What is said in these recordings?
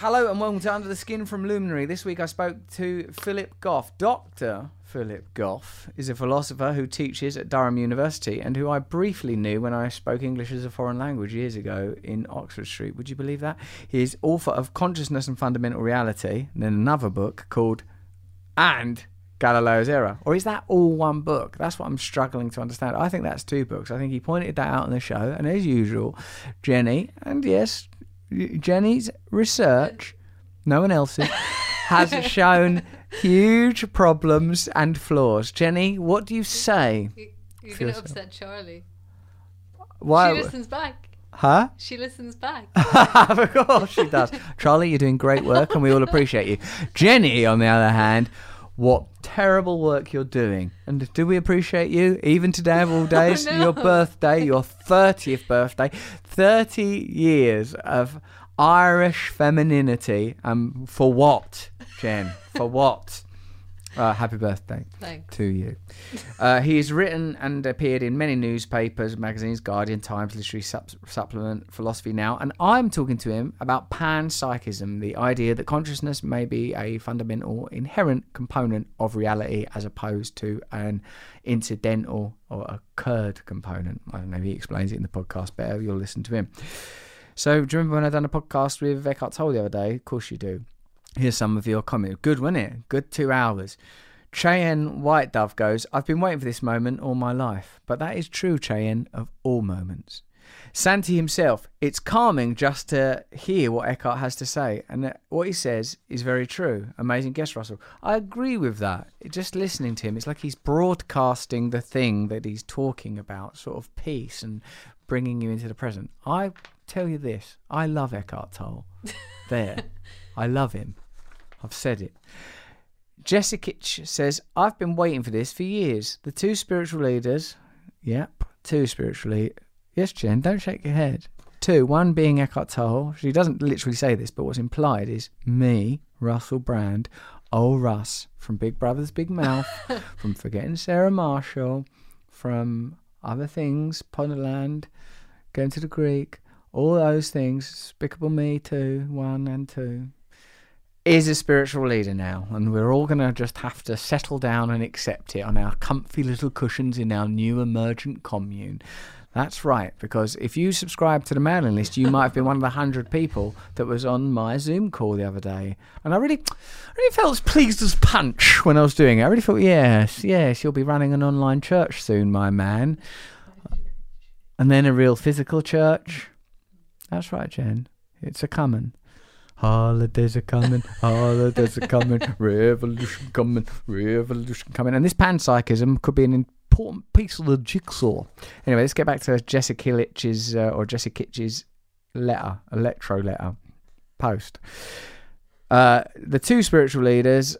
Hello and welcome to Under the Skin from Luminary. This week I spoke to Philip Goff. Dr. Philip Goff is a philosopher who teaches at Durham University and who I briefly knew when I spoke English as a foreign language years ago in Oxford Street. Would you believe that? He is author of Consciousness and Fundamental Reality and then another book called And Galileo's Error. Or is that all one book? That's what I'm struggling to understand. I think that's two books. I think he pointed that out on the show. And as usual, Jenny, and yes, Jenny's research, no one else's, has shown huge problems and flaws. Jenny, what do you say? You- You're going to upset Charlie. Why? She listens back. Huh? She listens back. of course she does. Charlie, you're doing great work and we all appreciate you. Jenny, on the other hand, what terrible work you're doing. And do we appreciate you? Even today of all days, Oh, no. your birthday, your 30th birthday, 30 years of Irish femininity. Um, for what, Jen? For what? Uh, happy birthday Thanks. to you. Uh, he has written and appeared in many newspapers, magazines, Guardian, Times, Literary Sup- Supplement, Philosophy Now, and I'm talking to him about panpsychism, the idea that consciousness may be a fundamental, inherent component of reality as opposed to an incidental or occurred component. I don't know. If he explains it in the podcast better. You'll listen to him. So, do you remember when I done a podcast with Eckhart Tolle the other day? Of course you do. Here's some of your comments. Good, wasn't it? Good two hours. Cheyenne White Dove goes, I've been waiting for this moment all my life. But that is true, Cheyenne, of all moments. Santi himself, it's calming just to hear what Eckhart has to say. And what he says is very true. Amazing guest, Russell. I agree with that. Just listening to him, it's like he's broadcasting the thing that he's talking about, sort of peace and bringing you into the present. I tell you this, I love Eckhart Tolle. There. I love him. I've said it. Jessica says, I've been waiting for this for years. The two spiritual leaders, yep, two spiritual leaders. Yes, Jen, don't shake your head. Two, one being Eckhart Tolle. She doesn't literally say this, but what's implied is me, Russell Brand, old Russ from Big Brother's Big Mouth, from Forgetting Sarah Marshall, from other things, Ponderland, going to the Greek, all those things, Despicable Me 2, 1 and 2, is a spiritual leader now, and we're all going to just have to settle down and accept it on our comfy little cushions in our new emergent commune. That's right, because if you subscribe to the mailing list, you might have been one of the hundred people that was on my Zoom call the other day, and I really, really felt as pleased as punch when I was doing it. I really thought, yes, yes, you'll be running an online church soon, my man, and then a real physical church. That's right, Jen. It's a coming. Holidays are coming, holidays are coming, revolution coming, revolution coming. And this panpsychism could be an important piece of the jigsaw. Anyway, let's get back to Jesse Killich's, uh, or Jesse Kitch's letter, electro letter, post. Uh, the two spiritual leaders,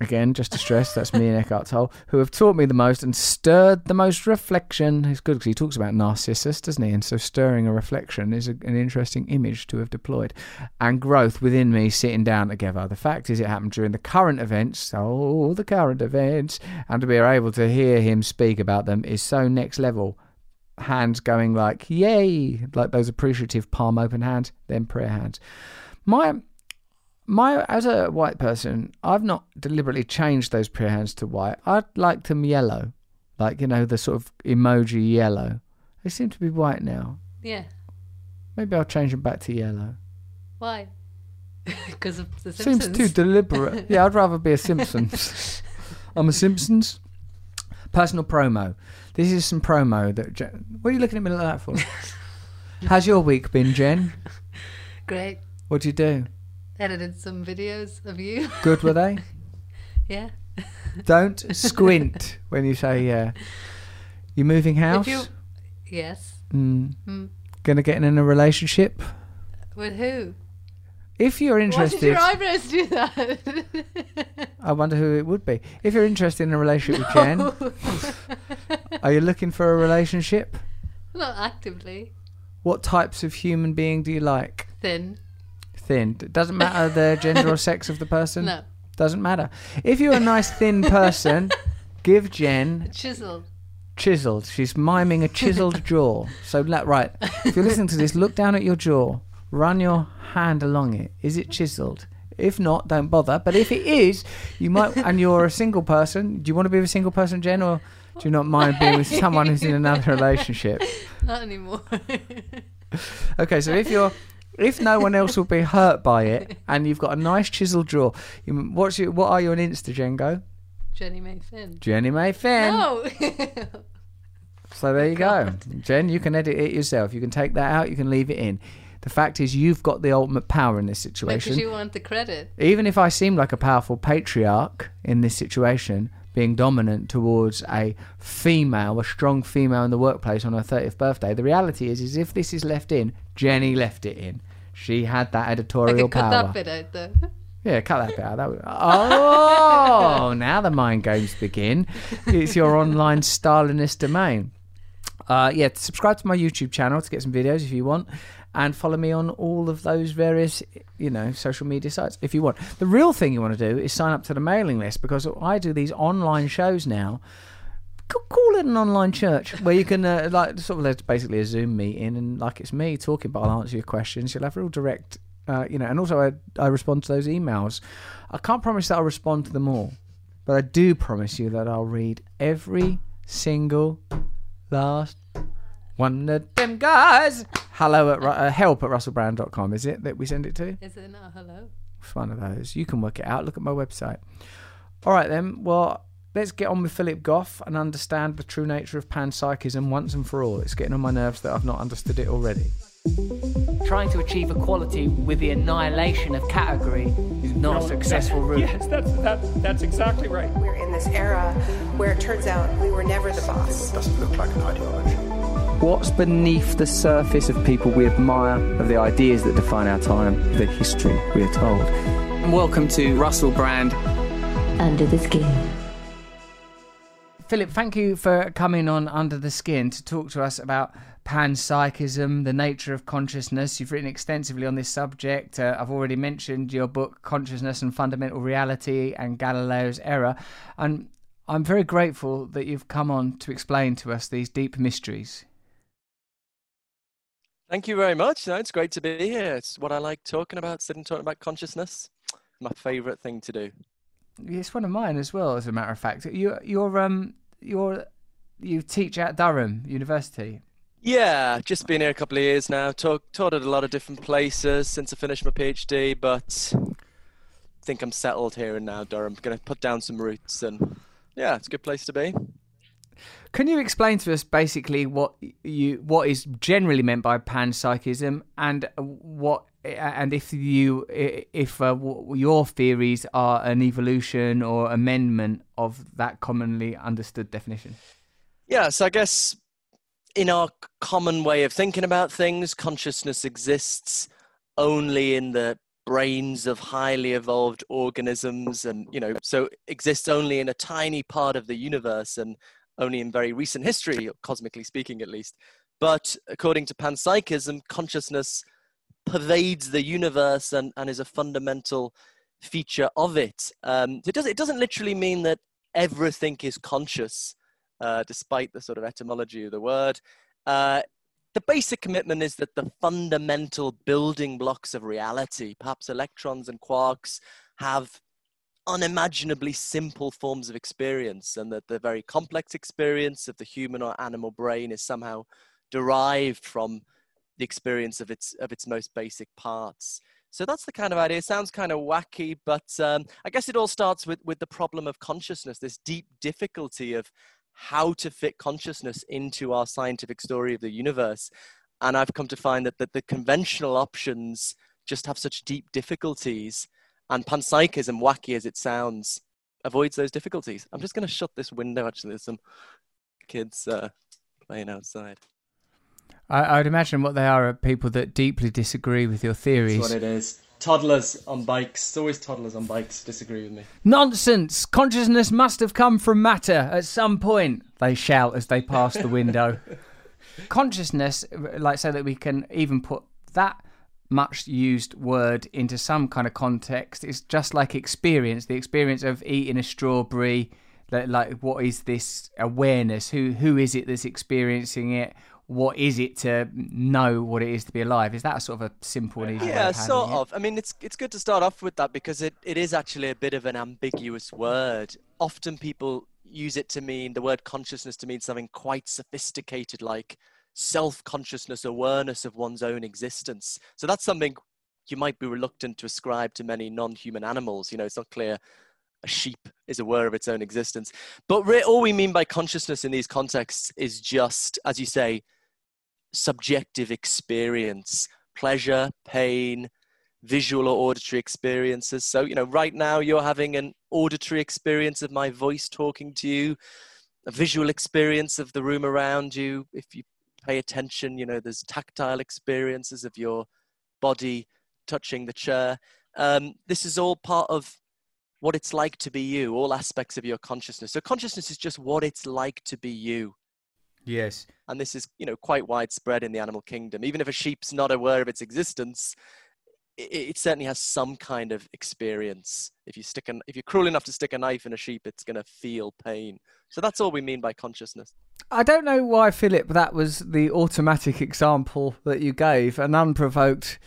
again, just to stress, that's me and Eckhart Tolle, who have taught me the most and stirred the most reflection. It's good because he talks about Narcissus, doesn't he? And so stirring a reflection is a, an interesting image to have deployed. And growth within me sitting down together. The fact is, it happened during the current events, oh, the current events, and to be able to hear him speak about them is so next level. Hands going like, yay, like those appreciative palm open hands, then prayer hands. My my as a white person, I've not deliberately changed those prayer hands to white. I'd like them yellow, like you know the sort of emoji yellow. They seem to be white now. Yeah. Maybe I'll change them back to yellow. Why? Because of the Simpsons. Seems too deliberate. yeah, I'd rather be a Simpsons. I'm a Simpsons. Personal promo. This is some promo that. Jen, what are you looking at me like that for? How's your week been, Jen? Great. What'd you do? Edited some videos of you. Good were they? yeah. Don't squint when you say yeah. You moving house? You, yes. Mm. Mm. Gonna get in a relationship? With who? If you're interested, Why did your eyebrows do that? I wonder who it would be. If you're interested in a relationship with Jen, are you looking for a relationship? Not actively. What types of human being do you like? Thin. Thin. It Doesn't matter the gender or sex of the person. No. Doesn't matter. If you're a nice thin person, give Jen Chisel. chiseled. She's miming a chiseled jaw. So, right, if you're listening to this, look down at your jaw. run your hand along it. Is it chiseled? If not, don't bother. But if it is, you might, and you're a single person. Do you want to be with a single person, Jen, or do you not mind being with someone who's in another relationship? Not anymore. Okay, so if you're, if no one else will be hurt by it, and you've got a nice chiseled jaw, you, what's your, what are you on Insta, Jen? Go, Jenny May Finn. Jenny May Finn. No. So there you oh, go. Jen, you can edit it yourself. You can take that out, you can leave it in. The fact is, you've got the ultimate power in this Because situation. you want the credit. Even if I seem like a powerful patriarch in this situation, being dominant towards a female, a strong female in the workplace on her 30th birthday, the reality is, is if this is left in, Jenny left it in. She had that I editorial cut power. that bit out though. Yeah, cut that bit out. That would... Oh, now the mind games begin. It's your online Stalinist domain. Uh, yeah, subscribe to my YouTube channel to get some videos if you want, and follow me on all of those various, you know, social media sites if you want. The real thing you want to do is sign up to the mailing list because I do these online shows now. Call it an online church where you can uh, like sort of there's basically a Zoom meeting and like it's me talking, but I'll answer your questions. You'll have real direct, uh, you know, and also I, I respond to those emails. I can't promise that I'll respond to them all, but I do promise you that I'll read every single last one of them guys. Hello at uh, help at russellbrand.com, is it that we send it to? Is it not hello? It's one of those. You can work it out. Look at my website. All right, then. Well, let's get on with Philip Goff and understand the true nature of panpsychism once and for all. It's getting on my nerves that I've not understood it already. Trying to achieve equality with the annihilation of category is not a successful route. Yes, that's that, that's exactly right. We're in this era where it turns out we were never the boss. doesn't look like an ideology. What's beneath the surface of people we admire, of the ideas that define our time, the history we are told? And welcome to Russell Brand. Under the Skin. Philip, thank you for coming on Under the Skin to talk to us about panpsychism, the nature of consciousness. You've written extensively on this subject. Uh, I've already mentioned your book, Consciousness and Fundamental Reality and Galileo's Error. And I'm very grateful that you've come on to explain to us these deep mysteries. Thank you very much. No, it's great to be here. It's what I like talking about, sitting talking about consciousness. My favorite thing to do. It's one of mine as well, as a matter of fact. You, you're, um, you're, you teach at Durham University. Yeah, just been here a couple of years now. Taught, taught at a lot of different places since I finished my PhD, but I think I'm settled here and now, Durham. Going to put down some roots, and yeah, it's a good place to be. Can you explain to us basically what you what is generally meant by panpsychism and what and if you if uh, your theories are an evolution or amendment of that commonly understood definition? Yeah, so I guess in our common way of thinking about things, consciousness exists only in the brains of highly evolved organisms and you know so exists only in a tiny part of the universe and only in very recent history cosmically speaking at least but according to panpsychism consciousness pervades the universe and, and is a fundamental feature of it um, it, does, it doesn't literally mean that everything is conscious uh, despite the sort of etymology of the word. Uh, the basic commitment is that the fundamental building blocks of reality, perhaps electrons and quarks, have unimaginably simple forms of experience, and that the very complex experience of the human or animal brain is somehow derived from the experience of its of its most basic parts. So that's the kind of idea. It sounds kind of wacky, but um, I guess it all starts with with the problem of consciousness, this deep difficulty of how to fit consciousness into our scientific story of the universe. And I've come to find that, that the conventional options just have such deep difficulties. And panpsychism, wacky as it sounds, avoids those difficulties. I'm just going to shut this window. Actually, there's some kids uh, playing outside. I, I'd imagine what they are are people that deeply disagree with your theories. That's what it is. Toddlers on bikes. It's always toddlers on bikes disagree with me. Nonsense! Consciousness must have come from matter at some point, they shout as they pass the window. Consciousness, like so that we can even put that much used word into some kind of context, is just like experience the experience of eating a strawberry. Like, like what is this awareness? Who who is it that's experiencing it? What is it to know what it is to be alive? Is that a sort of a simple and easy Yeah, of sort it? of. I mean, it's it's good to start off with that because it, it is actually a bit of an ambiguous word. Often people use it to mean the word consciousness to mean something quite sophisticated, like self-consciousness, awareness of one's own existence. So that's something you might be reluctant to ascribe to many non-human animals. You know, it's not clear a sheep is aware of its own existence. But re- all we mean by consciousness in these contexts is just, as you say, subjective experience, pleasure, pain, visual or auditory experiences. So, you know, right now you're having an auditory experience of my voice talking to you, a visual experience of the room around you. If you pay attention, you know, there's tactile experiences of your body touching the chair. Um, this is all part of what it's like to be you, all aspects of your consciousness. So, consciousness is just what it's like to be you Yes. and this is you know quite widespread in the animal kingdom even if a sheep's not aware of its existence it, it certainly has some kind of experience if you stick an if you're cruel enough to stick a knife in a sheep it's going to feel pain so that's all we mean by consciousness I don't know why, Philip, that was the automatic example that you gave an unprovoked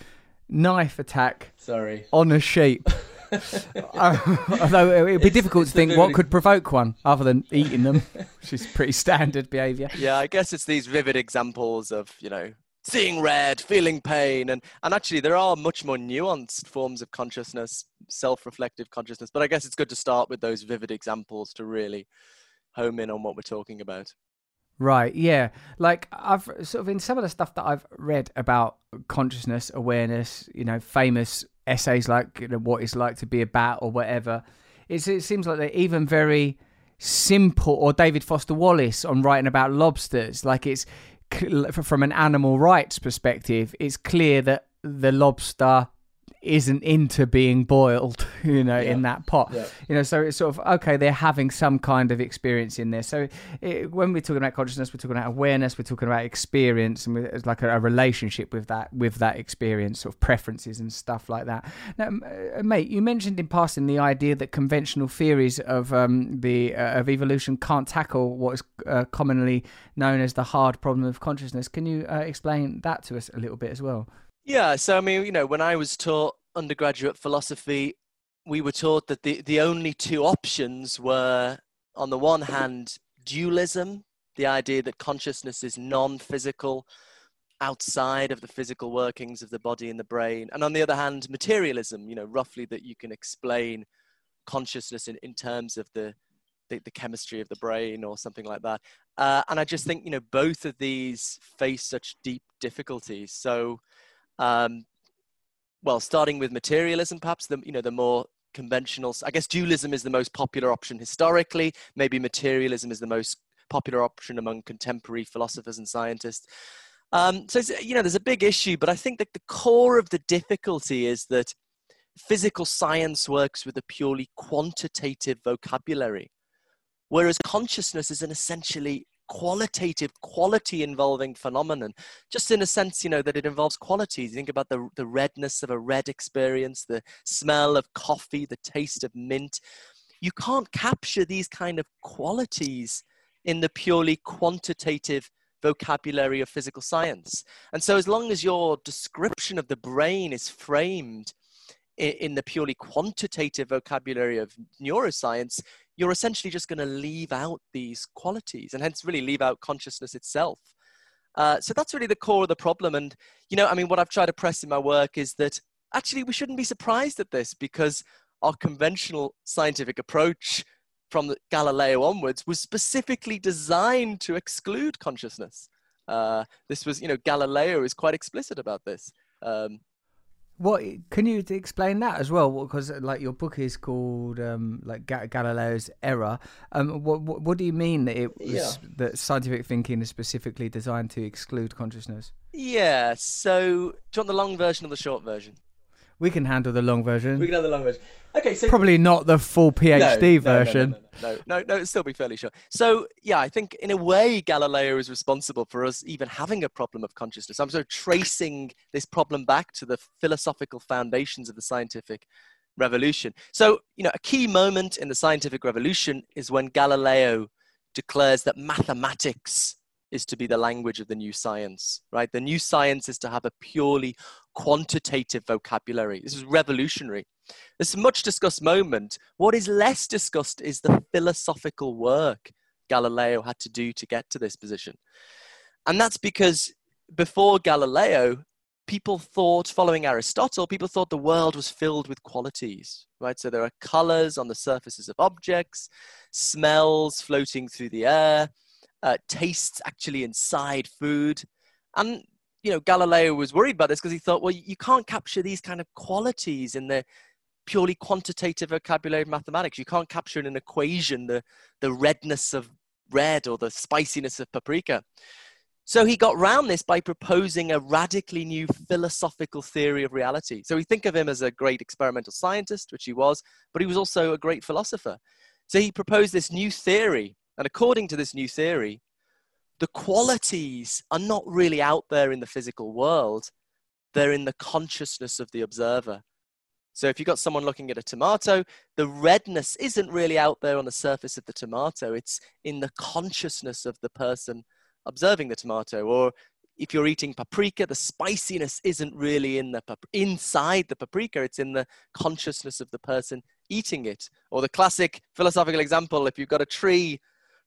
knife attack Sorry. on a sheep. Uh, although it would be It's- difficult it's to a think what could provoke one other than eating them, which is pretty standard behaviour. yeah i guess it's these vivid examples of you know seeing red feeling pain and and actually there are much more nuanced forms of consciousness self-reflective consciousness but i guess it's good to start with those vivid examples to really home in on what we're talking about Right, yeah. Like I've sort of in some of the stuff that I've read about consciousness, awareness, you know, famous essays like you know, what it's like to be a bat or whatever. It's, it seems like they're even very simple. Or David Foster Wallace on writing about lobsters. Like it's from an animal rights perspective, it's clear that the lobster isn't into being boiled, you know, in that pot. Yeah. You know, so it's sort of okay. They're having some kind of experience in there. So it, when we're talking about consciousness, we're talking about awareness, we're talking about experience, and it's like a, a relationship with that with that experience, sort of preferences and stuff like that. Now, m- uh, mate, you mentioned in passing the idea that conventional theories of um, the uh, of evolution can't tackle what is uh, commonly known as the hard problem of consciousness. Can you uh, explain that to us a little bit as well? Yeah, so I mean, you know, when I was taught undergraduate philosophy, we were taught that the, the only two options were, on the one hand, dualism, the idea that consciousness is non physical, outside of the physical workings of the body and the brain, and on the other hand, materialism, you know, roughly that you can explain consciousness in, in terms of the, the, the chemistry of the brain or something like that. Uh, and I just think, you know, both of these face such deep difficulties. So, um, well, starting with materialism, perhaps the you know the more conventional. I guess dualism is the most popular option historically. Maybe materialism is the most popular option among contemporary philosophers and scientists. Um, so you know, there's a big issue, but I think that the core of the difficulty is that physical science works with a purely quantitative vocabulary, whereas consciousness is an essentially qualitative, quality involving phenomenon. Just in a sense, you know, that it involves qualities. You think about the, the redness of a red experience, the smell of coffee, the taste of mint. You can't capture these kind of qualities in the purely quantitative vocabulary of physical science. And so, as long as your description of the brain is framed in, the purely quantitative vocabulary of neuroscience, you're essentially just going to leave out these qualities and hence really leave out consciousness itself. Uh, so that's really the core of the problem. And, you know, I mean, what I've tried to press in my work is that actually we shouldn't be surprised at this because our conventional scientific approach from Galileo onwards was specifically designed to exclude consciousness. Uh, this was, you know, Galileo is quite explicit about this. Um, What can you explain that as well? Because like your book is called um, like Ga- Galileo's error. Um, what, what what do you mean that it was Yeah. that scientific thinking is specifically designed to exclude consciousness? yeah, so do you want the long version or the short version? We can handle the long version. We can have the long version. Okay, so Probably not the full PhD No, no, no, no, version. no, no. no, no, no, it'll still be fairly short. So, yeah, I think in a way, Galileo is responsible for us even having a problem of consciousness. I'm sort of tracing this problem back to the philosophical foundations of the scientific revolution. So, you know, a key moment in the scientific revolution is when Galileo declares that mathematics is to be the language of the new science, right? The new science is to have a purely quantitative vocabulary. This is revolutionary. This much discussed moment. What is less discussed is the philosophical work Galileo had to do to get to this position. And that's because before Galileo, people thought, following Aristotle, people thought the world was filled with qualities, right? So there are colors on the surfaces of objects, smells floating through the air, uh, tastes actually inside food. And, you know, Galileo was worried about this because he thought, well, you can't capture these kind of qualities in the purely quantitative vocabulary of mathematics. You can't capture in an equation the, the redness of red or the spiciness of paprika. So he got round this by proposing a radically new philosophical theory of reality. So we think of him as a great experimental scientist, which he was, but he was also a great philosopher. So he proposed this new theory. And according to this new theory, the qualities are not really out there in the physical world, they're in the consciousness of the observer. So if you've got someone looking at a tomato, the redness isn't really out there on the surface of the tomato, it's in the consciousness of the person observing the tomato. Or if you're eating paprika the spiciness isn't really in the inside the paprika. It's in the consciousness of the person eating it. Or the classic philosophical example if you've got a tree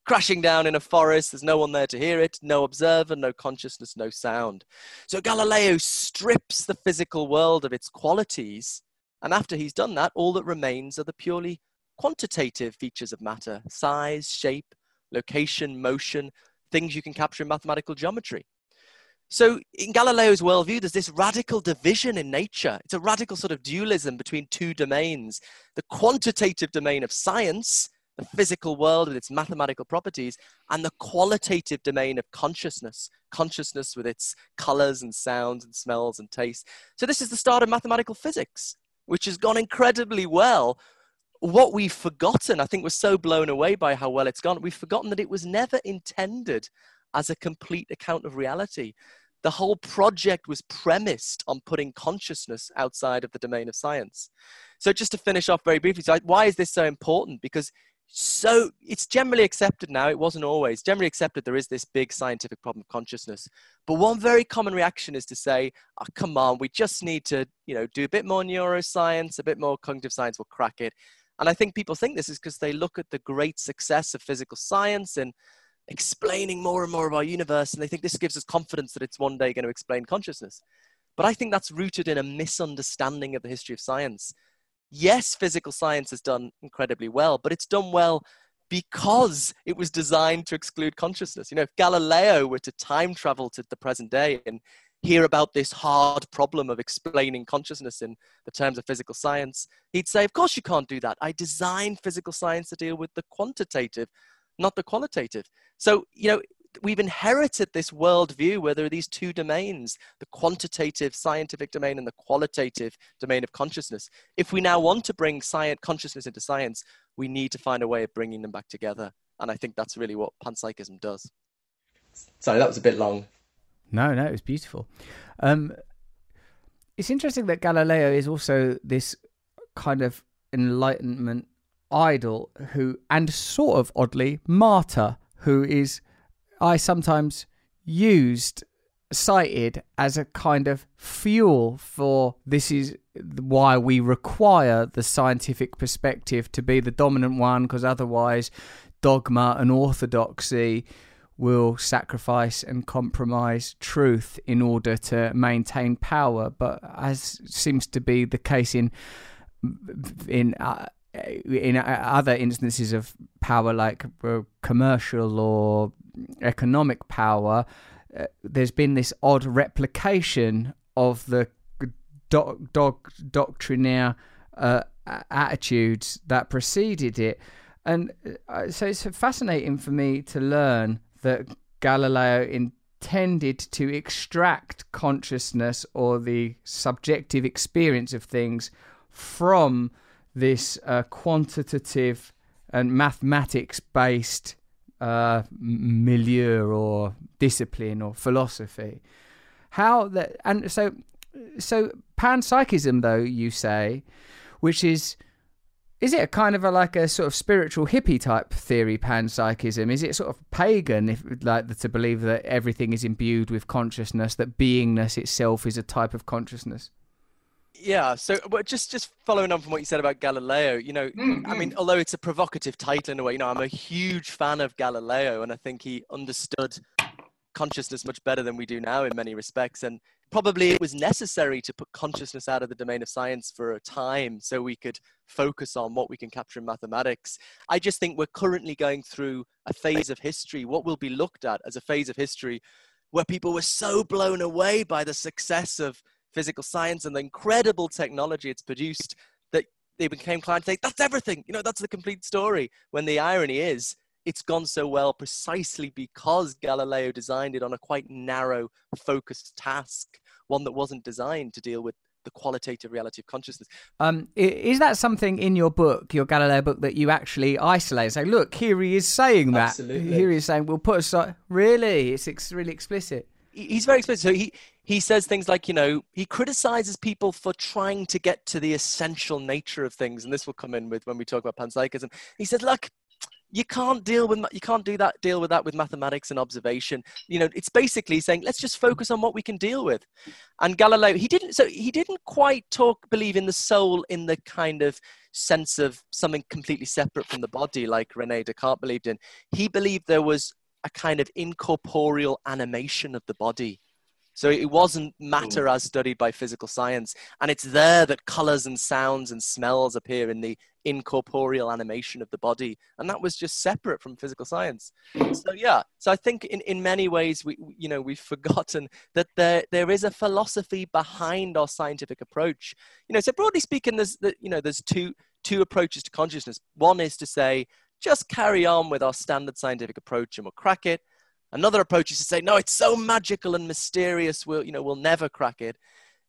crashing down in a forest there's no one there to hear it no observer no consciousness no sound so galileo strips the physical world of its qualities and after he's done that all that remains are the purely quantitative features of matter size shape location motion things you can capture in mathematical geometry. So in Galileo's worldview, there's this radical division in nature. It's a radical sort of dualism between two domains. The quantitative domain of science, the physical world with its mathematical properties, and the qualitative domain of consciousness, consciousness with its colors and sounds and smells and tastes. So this is the start of mathematical physics, which has gone incredibly well what we've forgotten, I think we're so blown away by how well it's gone, we've forgotten that it was never intended as a complete account of reality. The whole project was premised on putting consciousness outside of the domain of science. So, just to finish off very briefly, so why is this so important? Because so it's generally accepted now, it wasn't always, generally accepted there is this big scientific problem of consciousness. But one very common reaction is to say, oh, come on, we just need to, you know, do a bit more neuroscience, a bit more cognitive science, we'll crack it. And I think people think this is because they look at the great success of physical science and explaining more and more of our universe, and they think this gives us confidence that it's one day going to explain consciousness. But I think that's rooted in a misunderstanding of the history of science. Yes, physical science has done incredibly well, but it's done well because it was designed to exclude consciousness. You know, if Galileo were to time travel to the present day and hear about this hard problem of explaining consciousness in the terms of physical science, he'd say, Of course, you can't do that. I designed physical science to deal with the quantitative, not the qualitative. So, you know, we've inherited this worldview where there are these two domains the quantitative scientific domain and the qualitative domain of consciousness. If we now want to bring science, consciousness into science, we need to find a way of bringing them back together. And I think that's really what panpsychism does. Sorry, that was a bit long. No, no, it was beautiful. Um, it's interesting that Galileo is also this kind of Enlightenment idol who, and sort of oddly, martyr who is, I sometimes used, cited as a kind of fuel for this is why we require the scientific perspective to be the dominant one, because otherwise, dogma and orthodoxy will sacrifice and compromise truth in order to maintain power. But as seems to be the case in in uh, in other instances of power, like uh, commercial or economic power, uh, there's been this odd replication of the dog, dog doctrinaire uh, attitudes that preceded it. And uh, so it's fascinating for me to learn that Galileo intended to extract consciousness or the subjective experience of things from this uh, quantitative and mathematics based uh, milieu or discipline or philosophy. How that and so so panpsychism though you say, which is is it a kind of a like a sort of spiritual hippie type theory panpsychism is it sort of pagan if like to believe that everything is imbued with consciousness that beingness itself is a type of consciousness Yeah, so but just just following on from what you said about Galileo, you know, mm, I mean, mm. although it's a provocative title in a way, you know, I'm a huge fan of Galileo, and I think he understood consciousness much better than we do now in many respects, and probably it was necessary to put consciousness out of the domain of science for a time so we could focus on what we can capture in mathematics. I just think we're currently going through a phase of history, what will be looked at as a phase of history where people were so blown away by the success of physical science and the incredible technology it's produced that they became clients to say, that's everything, you know, that's the complete story. When the irony is, it's gone so well precisely because Galileo designed it on a quite narrow, focused task, one that wasn't designed to deal with the qualitative reality of consciousness. Um, is that something in your book, your Galileo book, that you actually isolate and say, look, here he is saying that. Absolutely. Here he is saying, we'll put aside. Really? It's ex- really explicit. He- he's very explicit. So he he says things like, you know, he criticizes people for trying to get to the essential nature of things, and this will come in with when we talk about panpsychism. He says, look, you can't deal with you can't do that deal with that with mathematics and observation. You know, it's basically saying let's just focus on what we can deal with. And Galileo, he didn't so he didn't quite talk believe in the soul in the kind of sense of something completely separate from the body like Rene Descartes believed in. He believed there was a kind of incorporeal animation of the body. So it wasn't matter as studied by physical science. And it's there that colors and sounds and smells appear in the incorporeal animation of the body. And that was just separate from physical science. So yeah, so I think in, in many ways we you know we've forgotten that there there is a philosophy behind our scientific approach. You know, so broadly speaking, there's the, you know there's two two approaches to consciousness. One is to say just carry on with our standard scientific approach and we'll crack it. Another approach is to say, no, it's so magical and mysterious. We'll, you know, we'll never crack it.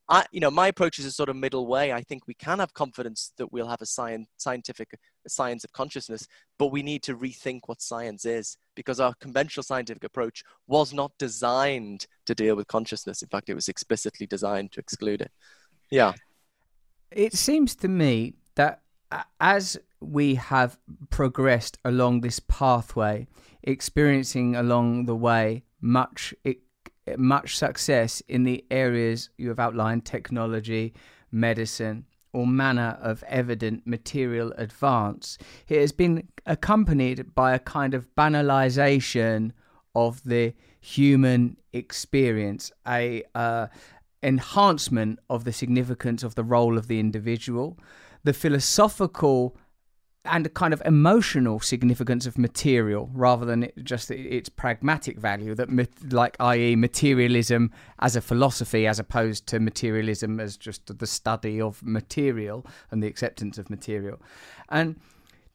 I, you know, my approach is a sort of middle way. I think we can have confidence that we'll have a science, scientific a science of consciousness, but we need to rethink what science is because our conventional scientific approach was not designed to deal with consciousness. In fact, it was explicitly designed to exclude it. Yeah. It seems to me that as we have progressed along this pathway, experiencing along the way much much success in the areas you have outlined technology, medicine, or manner of evident material advance. It has been accompanied by a kind of banalization of the human experience, a uh, enhancement of the significance of the role of the individual, the philosophical and kind of emotional significance of material rather than it, just its pragmatic value that like i.e materialism as a philosophy as opposed to materialism as just the study of material and the acceptance of material. And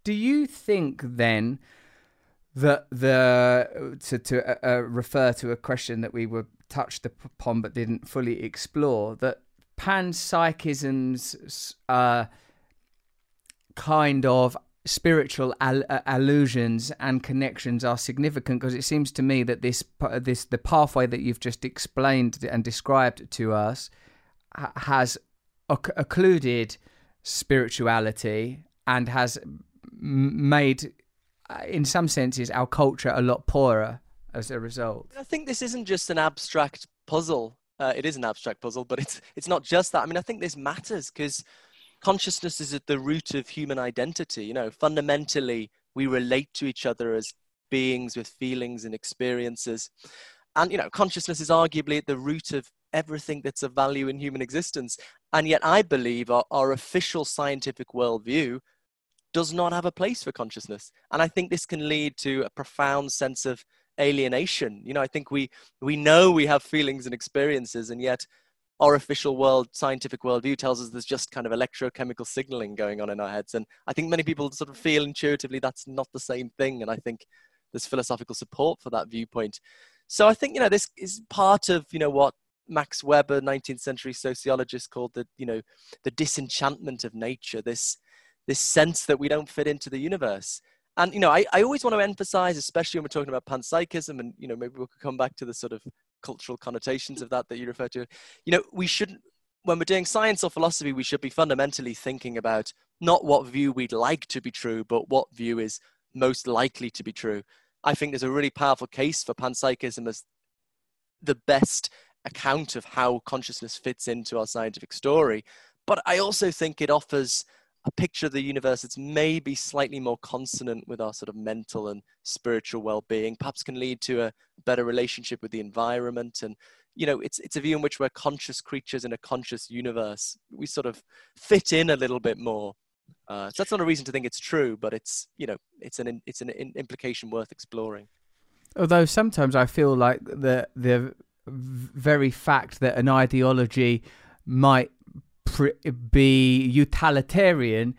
do you think then that the to to uh, uh, refer to a question that we were touched upon but didn't fully explore that panpsychism's uh, kind of spiritual al- uh, allusions and connections are significant because it seems to me that this this the pathway that you've just explained and described to us ha- has occ- occluded spirituality and has made uh, in some senses our culture a lot poorer as a result I think this isn't just an abstract puzzle. Uh, it is an abstract puzzle, but it's it's not just that. I mean, I think this matters because consciousness is at the root of human identity. You know, fundamentally, we relate to each other as beings with feelings and experiences, and you know, consciousness is arguably at the root of everything that's of value in human existence. And yet, I believe our, our official scientific worldview does not have a place for consciousness, and I think this can lead to a profound sense of alienation. You know, I think we we know we have feelings and experiences, and yet our official world scientific worldview tells us there's just kind of electrochemical signaling going on in our heads. And I think many people sort of feel intuitively that's not the same thing. And I think there's philosophical support for that viewpoint. So I think you know this is part of you know what Max Weber, 19th century sociologist, called the you know the disenchantment of nature. This this sense that we don't fit into the universe. And you know, I, I always want to emphasize, especially when we're talking about panpsychism, and you know, maybe we could come back to the sort of cultural connotations of that that you refer to. You know, we shouldn't when we're doing science or philosophy, we should be fundamentally thinking about not what view we'd like to be true, but what view is most likely to be true. I think there's a really powerful case for panpsychism as the best account of how consciousness fits into our scientific story. But I also think it offers a picture of the universe that's maybe slightly more consonant with our sort of mental and spiritual well-being perhaps can lead to a better relationship with the environment. And you know it's it's a view in which we're conscious creatures in a conscious universe. We sort of fit in a little bit more. Uh, so that's not a reason to think it's true but it's you know it's an it's an implication worth exploring. Although sometimes I feel like the the very fact that an ideology might be utilitarian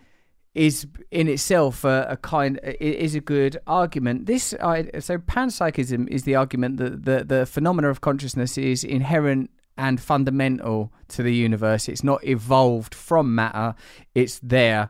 is in itself a, a kind is a good argument. This I, so panpsychism is the argument that the the phenomena of consciousness is inherent and fundamental to the universe. It's not evolved from matter. It's there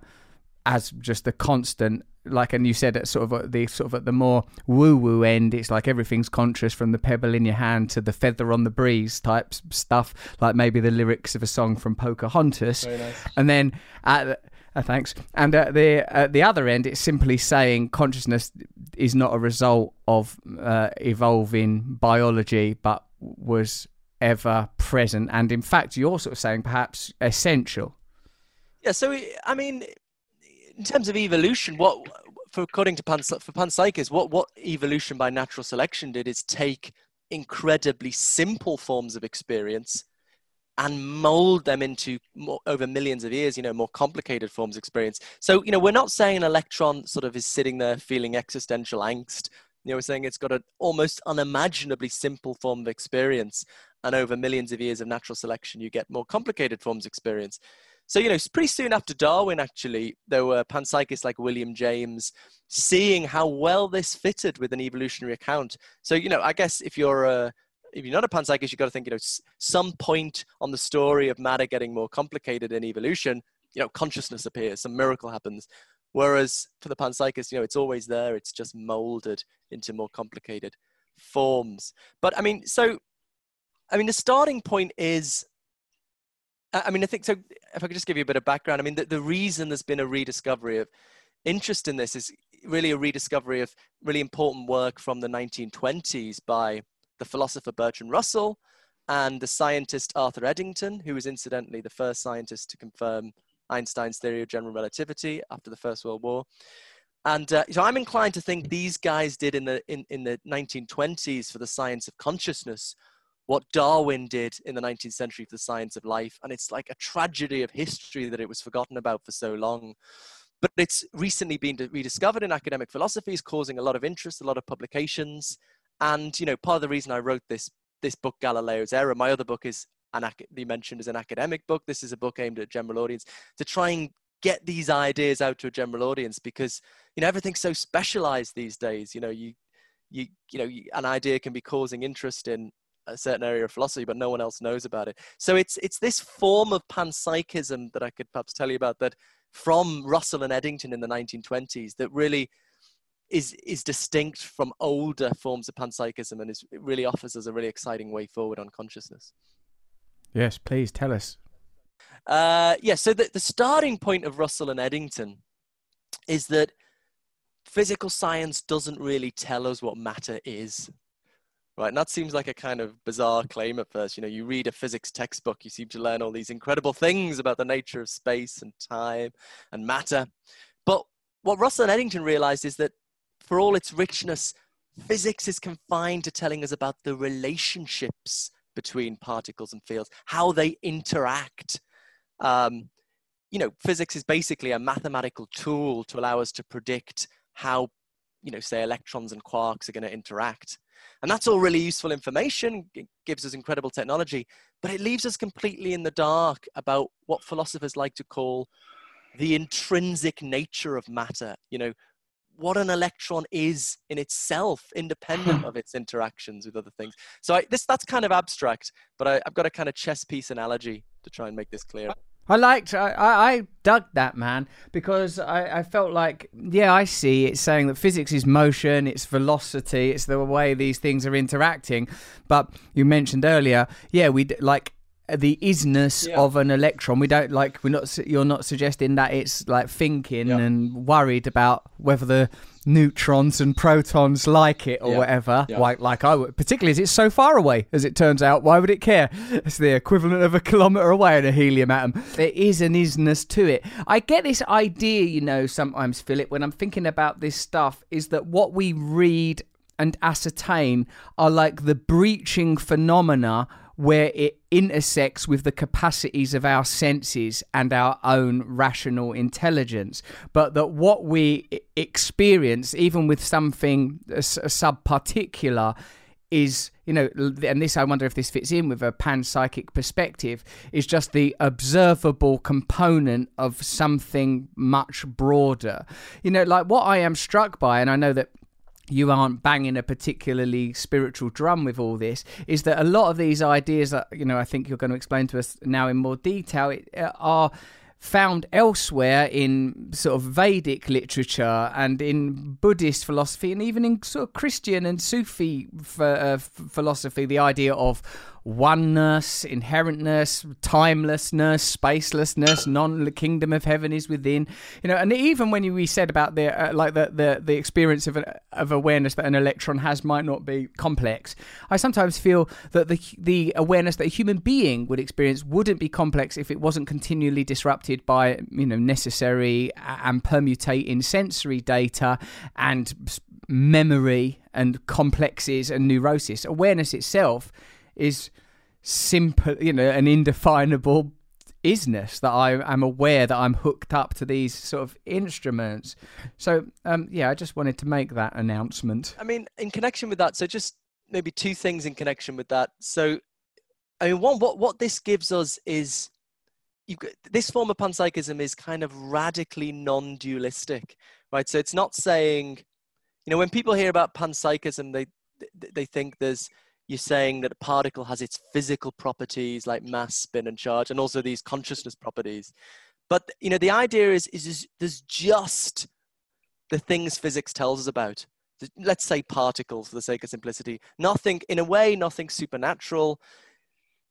as just a constant like and you said at sort of at the sort of at the more woo woo end it's like everything's conscious from the pebble in your hand to the feather on the breeze type stuff like maybe the lyrics of a song from Pocahontas. Nice. and then at uh, thanks. And at the at the other end it's simply saying consciousness is not a result of uh, evolving biology but was ever present. And in fact you're sort of saying perhaps essential. Yeah so i mean in terms of evolution, what for according to Pan, for what what evolution by natural selection did is take incredibly simple forms of experience and mold them into more, over millions of years, you know, more complicated forms of experience. So, you know, we're not saying an electron sort of is sitting there feeling existential angst. You know, we're saying it's got an almost unimaginably simple form of experience. And over millions of years of natural selection, you get more complicated forms of experience. So, you know, pretty soon after Darwin, actually, there were panpsychists like William James seeing how well this fitted with an evolutionary account. So, you know, I guess if you're a if you're not a panpsychist, you've got to think, you know, some point on the story of matter getting more complicated in evolution, you know, consciousness appears, some miracle happens. Whereas for the panpsychist, you know, it's always there. It's just molded into more complicated forms. But I mean, so, I mean, the starting point is I mean, I think so. If I could just give you a bit of background, I mean, the, the reason there's been a rediscovery of interest in this is really a rediscovery of really important work from the 1920s by the philosopher Bertrand Russell and the scientist Arthur Eddington, who was incidentally the first scientist to confirm Einstein's theory of general relativity after the First World War. And uh, so I'm inclined to think these guys did in the in, in the 1920s for the science of consciousness what Darwin did in the 19th century for the science of life. And it's like a tragedy of history that it was forgotten about for so long. But it's recently been rediscovered in academic philosophy, is causing a lot of interest, a lot of publications. And, you know, part of the reason I wrote this, this book, Galileo's Error, my other book is, an, you mentioned, is an academic book. This is a book aimed at a general audience to try and get these ideas out to a general audience because, you know, everything's so specialized these days. You know, you, you, you know, an idea can be causing interest in a certain area of philosophy, but no one else knows about it. So it's it's this form of panpsychism that I could perhaps tell you about that from Russell and Eddington in the 1920s that really is is distinct from older forms of panpsychism and is, it really offers us a really exciting way forward on consciousness. Yes, please tell us. Uh, yeah, so the, the starting point of Russell and Eddington is that physical science doesn't really tell us what matter is right? And that seems like a kind of bizarre claim at first. You know, you read a physics textbook, you seem to learn all these incredible things about the nature of space and time and matter. But what Russell and Eddington realized is that for all its richness, physics is confined to telling us about the relationships between particles and fields, how they interact. Um, you know, physics is basically a mathematical tool to allow us to predict how, you know, say electrons and quarks are going to interact. And that's all really useful information. It gives us incredible technology, but it leaves us completely in the dark about what philosophers like to call the intrinsic nature of matter. You know, what an electron is in itself, independent hmm. of its interactions with other things. So I, this that's kind of abstract, but I, have got a kind of chess piece analogy to try and make this clear. I liked, I, I, dug that man because I, I felt like, yeah, I see. It's saying that physics is motion, it's velocity, it's the way these things are interacting. But you mentioned earlier, yeah, we like uh, the isness Yeah. of an electron. We don't like we're not you're not suggesting that it's like thinking Yeah. and worried about whether the neutrons and protons like it or Yeah. whatever. Yeah. Like like I would, particularly as it's so far away as it turns out. Why would it care? It's the equivalent of a kilometer away in a helium atom. There is an isness to it. I get this idea, you know, sometimes Philip, when I'm thinking about this stuff, is that what we read and ascertain are like the breaching phenomena where it intersects with the capacities of our senses and our own rational intelligence. But that what we experience, even with something sub-particular, is you know and this i wonder if this fits in with a panpsychic perspective is just the observable component of something much broader you know like what i am struck by and i know that you aren't banging a particularly spiritual drum with all this is that a lot of these ideas that you know I think you're going to explain to us now in more detail uh, are found elsewhere in sort of Vedic literature and in Buddhist philosophy and even in sort of Christian and Sufi uh, philosophy the idea of oneness, inherentness, timelessness, spacelessness, non the kingdom of heaven is within. You know, and even when we said about the uh, like the, the the experience of an, of awareness that an electron has might not be complex. I sometimes feel that the the awareness that a human being would experience wouldn't be complex if it wasn't continually disrupted by you know necessary and permutating sensory data and memory and complexes and neurosis. Awareness itself is simple, you know, an indefinable isness that I am aware that I'm hooked up to these sort of instruments. So, um, yeah, I just wanted to make that announcement. I mean, in connection with that, so just maybe two things in connection with that. So, I mean, one, what what this gives us is, you this form of panpsychism is kind of radically non-dualistic, right? So it's not saying, you know, when people hear about panpsychism, they- they think there's you're saying that a particle has its physical properties like mass, spin, and charge, and also these consciousness properties. But you know, the idea is is, is there's just the things physics tells us about. Let's say particles for the sake of simplicity. Nothing in a way nothing supernatural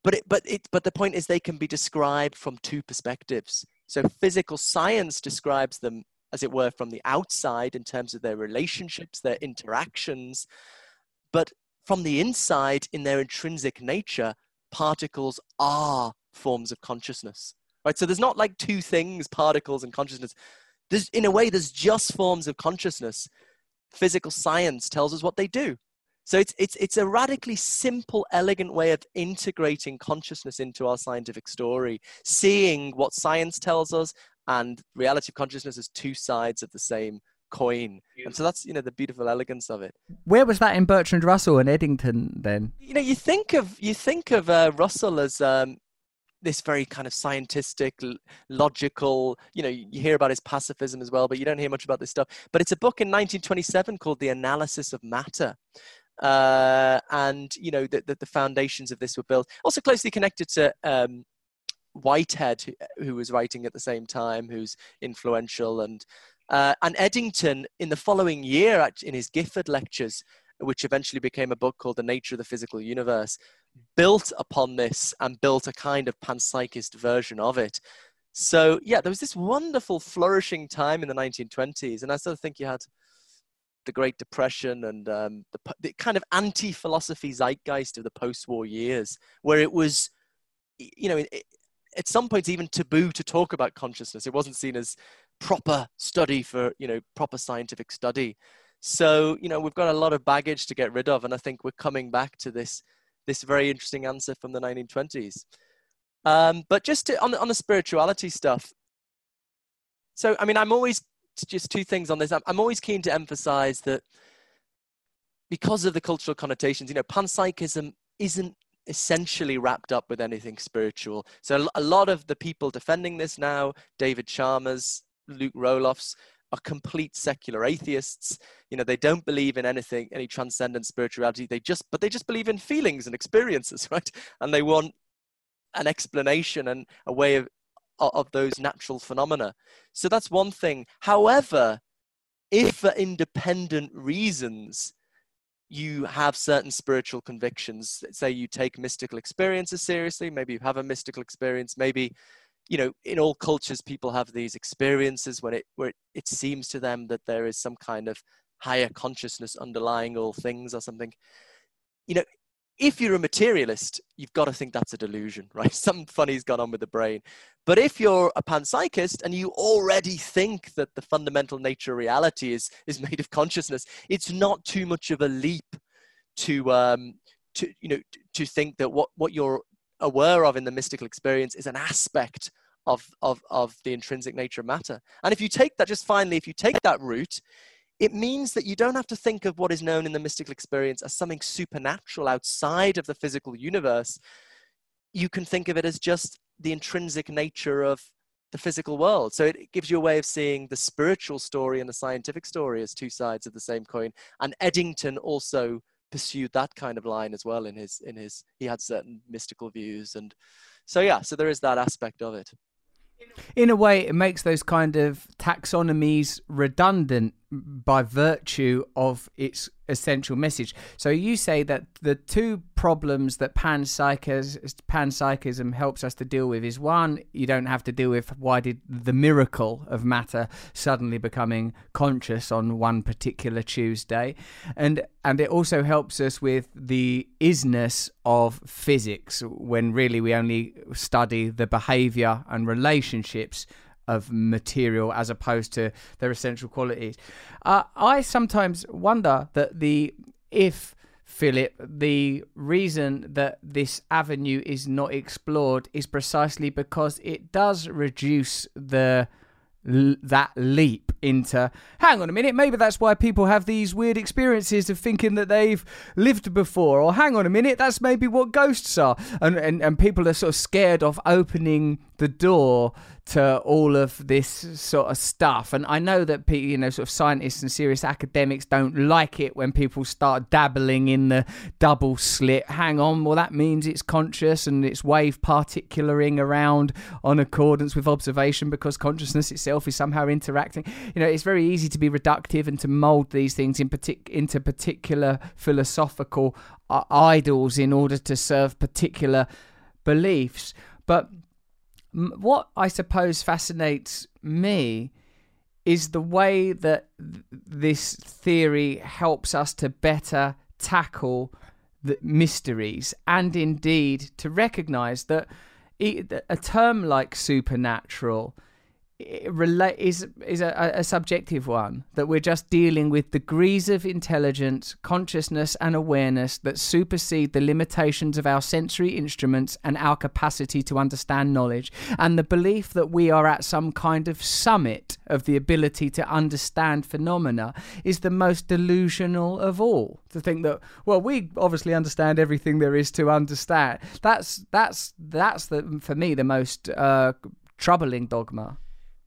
but it, but it but the point is they can be described from two perspectives. So physical science describes them as it were from the outside in terms of their relationships their interactions but from the inside in their intrinsic nature particles are forms of consciousness right? So there's not like two things particles and consciousness. There's in a way there's just forms of consciousness. Physical science tells us what they do. So it's it's it's a radically simple elegant way of integrating consciousness into our scientific story seeing what science tells us and reality of consciousness as two sides of the same coin. And so that's you know the beautiful elegance of it. Where was that in Bertrand Russell and Eddington then? you know you think of you think of uh, russell as um, this very kind of scientific logical you know you hear about his pacifism as well but you don't hear much about this stuff. But it's a book in 1927 called the analysis of matter. Uh, and you know the, the, the foundations of this were built. Also closely connected to um, whitehead who, who was writing at the same time who's influential and uh, and eddington in the following year in his gifford lectures which eventually became a book called the nature of the physical universe built upon this and built a kind of panpsychist version of it. So yeah, there was this wonderful flourishing time in the 1920s, and I sort of think you had the Great Depression and um, the, the kind of anti-philosophy zeitgeist of the post-war years, where it was, you know, it, at some points even taboo to talk about consciousness. It wasn't seen as proper study for you know proper scientific study. So you know we've got a lot of baggage to get rid of, and I think we're coming back to this this very interesting answer from the 1920s. Um, but just to, on, the, on the spirituality stuff. So, I mean, I'm always just two things on this. I'm, I'm always keen to emphasize that because of the cultural connotations, you know, panpsychism isn't essentially wrapped up with anything spiritual. So, a lot of the people defending this now, David Chalmers, Luke Roelofs, are complete secular atheists. You know they don't believe in anything any transcendent spirituality. They just but they just believe in feelings and experiences right? And they want an explanation and a way of of those natural phenomena. So that's one thing. However if for independent reasons you have certain spiritual convictions. Say you take mystical experiences seriously, maybe you have a mystical experience, maybe you know in all cultures people have these experiences when it where it, seems to them that there is some kind of higher consciousness underlying all things or something. You know if you're a materialist you've got to think that's a delusion right? Something funny's gone on with the brain. But if you're a panpsychist and you already think that the fundamental nature of reality is is made of consciousness it's not too much of a leap to um to you know to think that what what you're aware of in the mystical experience is an aspect of, of, of the intrinsic nature of matter. And if you take that, just finally, if you take that route, it means that you don't have to think of what is known in the mystical experience as something supernatural outside of the physical universe. You can think of it as just the intrinsic nature of the physical world. So it gives you a way of seeing the spiritual story and the scientific story as two sides of the same coin. And Eddington also pursued that kind of line as well in his in his he had certain mystical views and so yeah so there is that aspect of it in a way, it makes those kind of taxonomies redundant by virtue of its essential message. So you say that the two problems that panpsychism, panpsychism helps us to deal with is one, you don't have to deal with why did the miracle of matter suddenly becoming conscious on one particular Tuesday, and and it also helps us with the isness of physics when really we only study the behavior and relationships of material as opposed to their essential qualities. Uh, I sometimes wonder that the if Philip, the reason that this avenue is not explored is precisely because it does reduce the that leap into hang on a minute maybe that's why people have these weird experiences of thinking that they've lived before or hang on a minute that's maybe what ghosts are and and, and people are sort of scared of opening the door to all of this sort of stuff. And I know that you know, sort of scientists and serious academics don't like it when people start dabbling in the double slit. Hang on, well that means it's conscious and it's wave particularing around on accordance with observation because consciousness itself is somehow interacting. You know, it's very easy to be reductive and to mold these things in partic- into particular philosophical uh, idols in order to serve particular beliefs. But what I suppose fascinates me is the way that th- this theory helps us to better tackle the mysteries and indeed to recognize that a term like supernatural relate is is a, a, subjective one that we're just dealing with degrees of intelligence, consciousness, and awareness that supersede the limitations of our sensory instruments and our capacity to understand knowledge, and the belief that we are at some kind of summit of the ability to understand phenomena is the most delusional of all. To think that well, we obviously understand everything there is to understand. That's that's that's the for me the most uh, troubling dogma.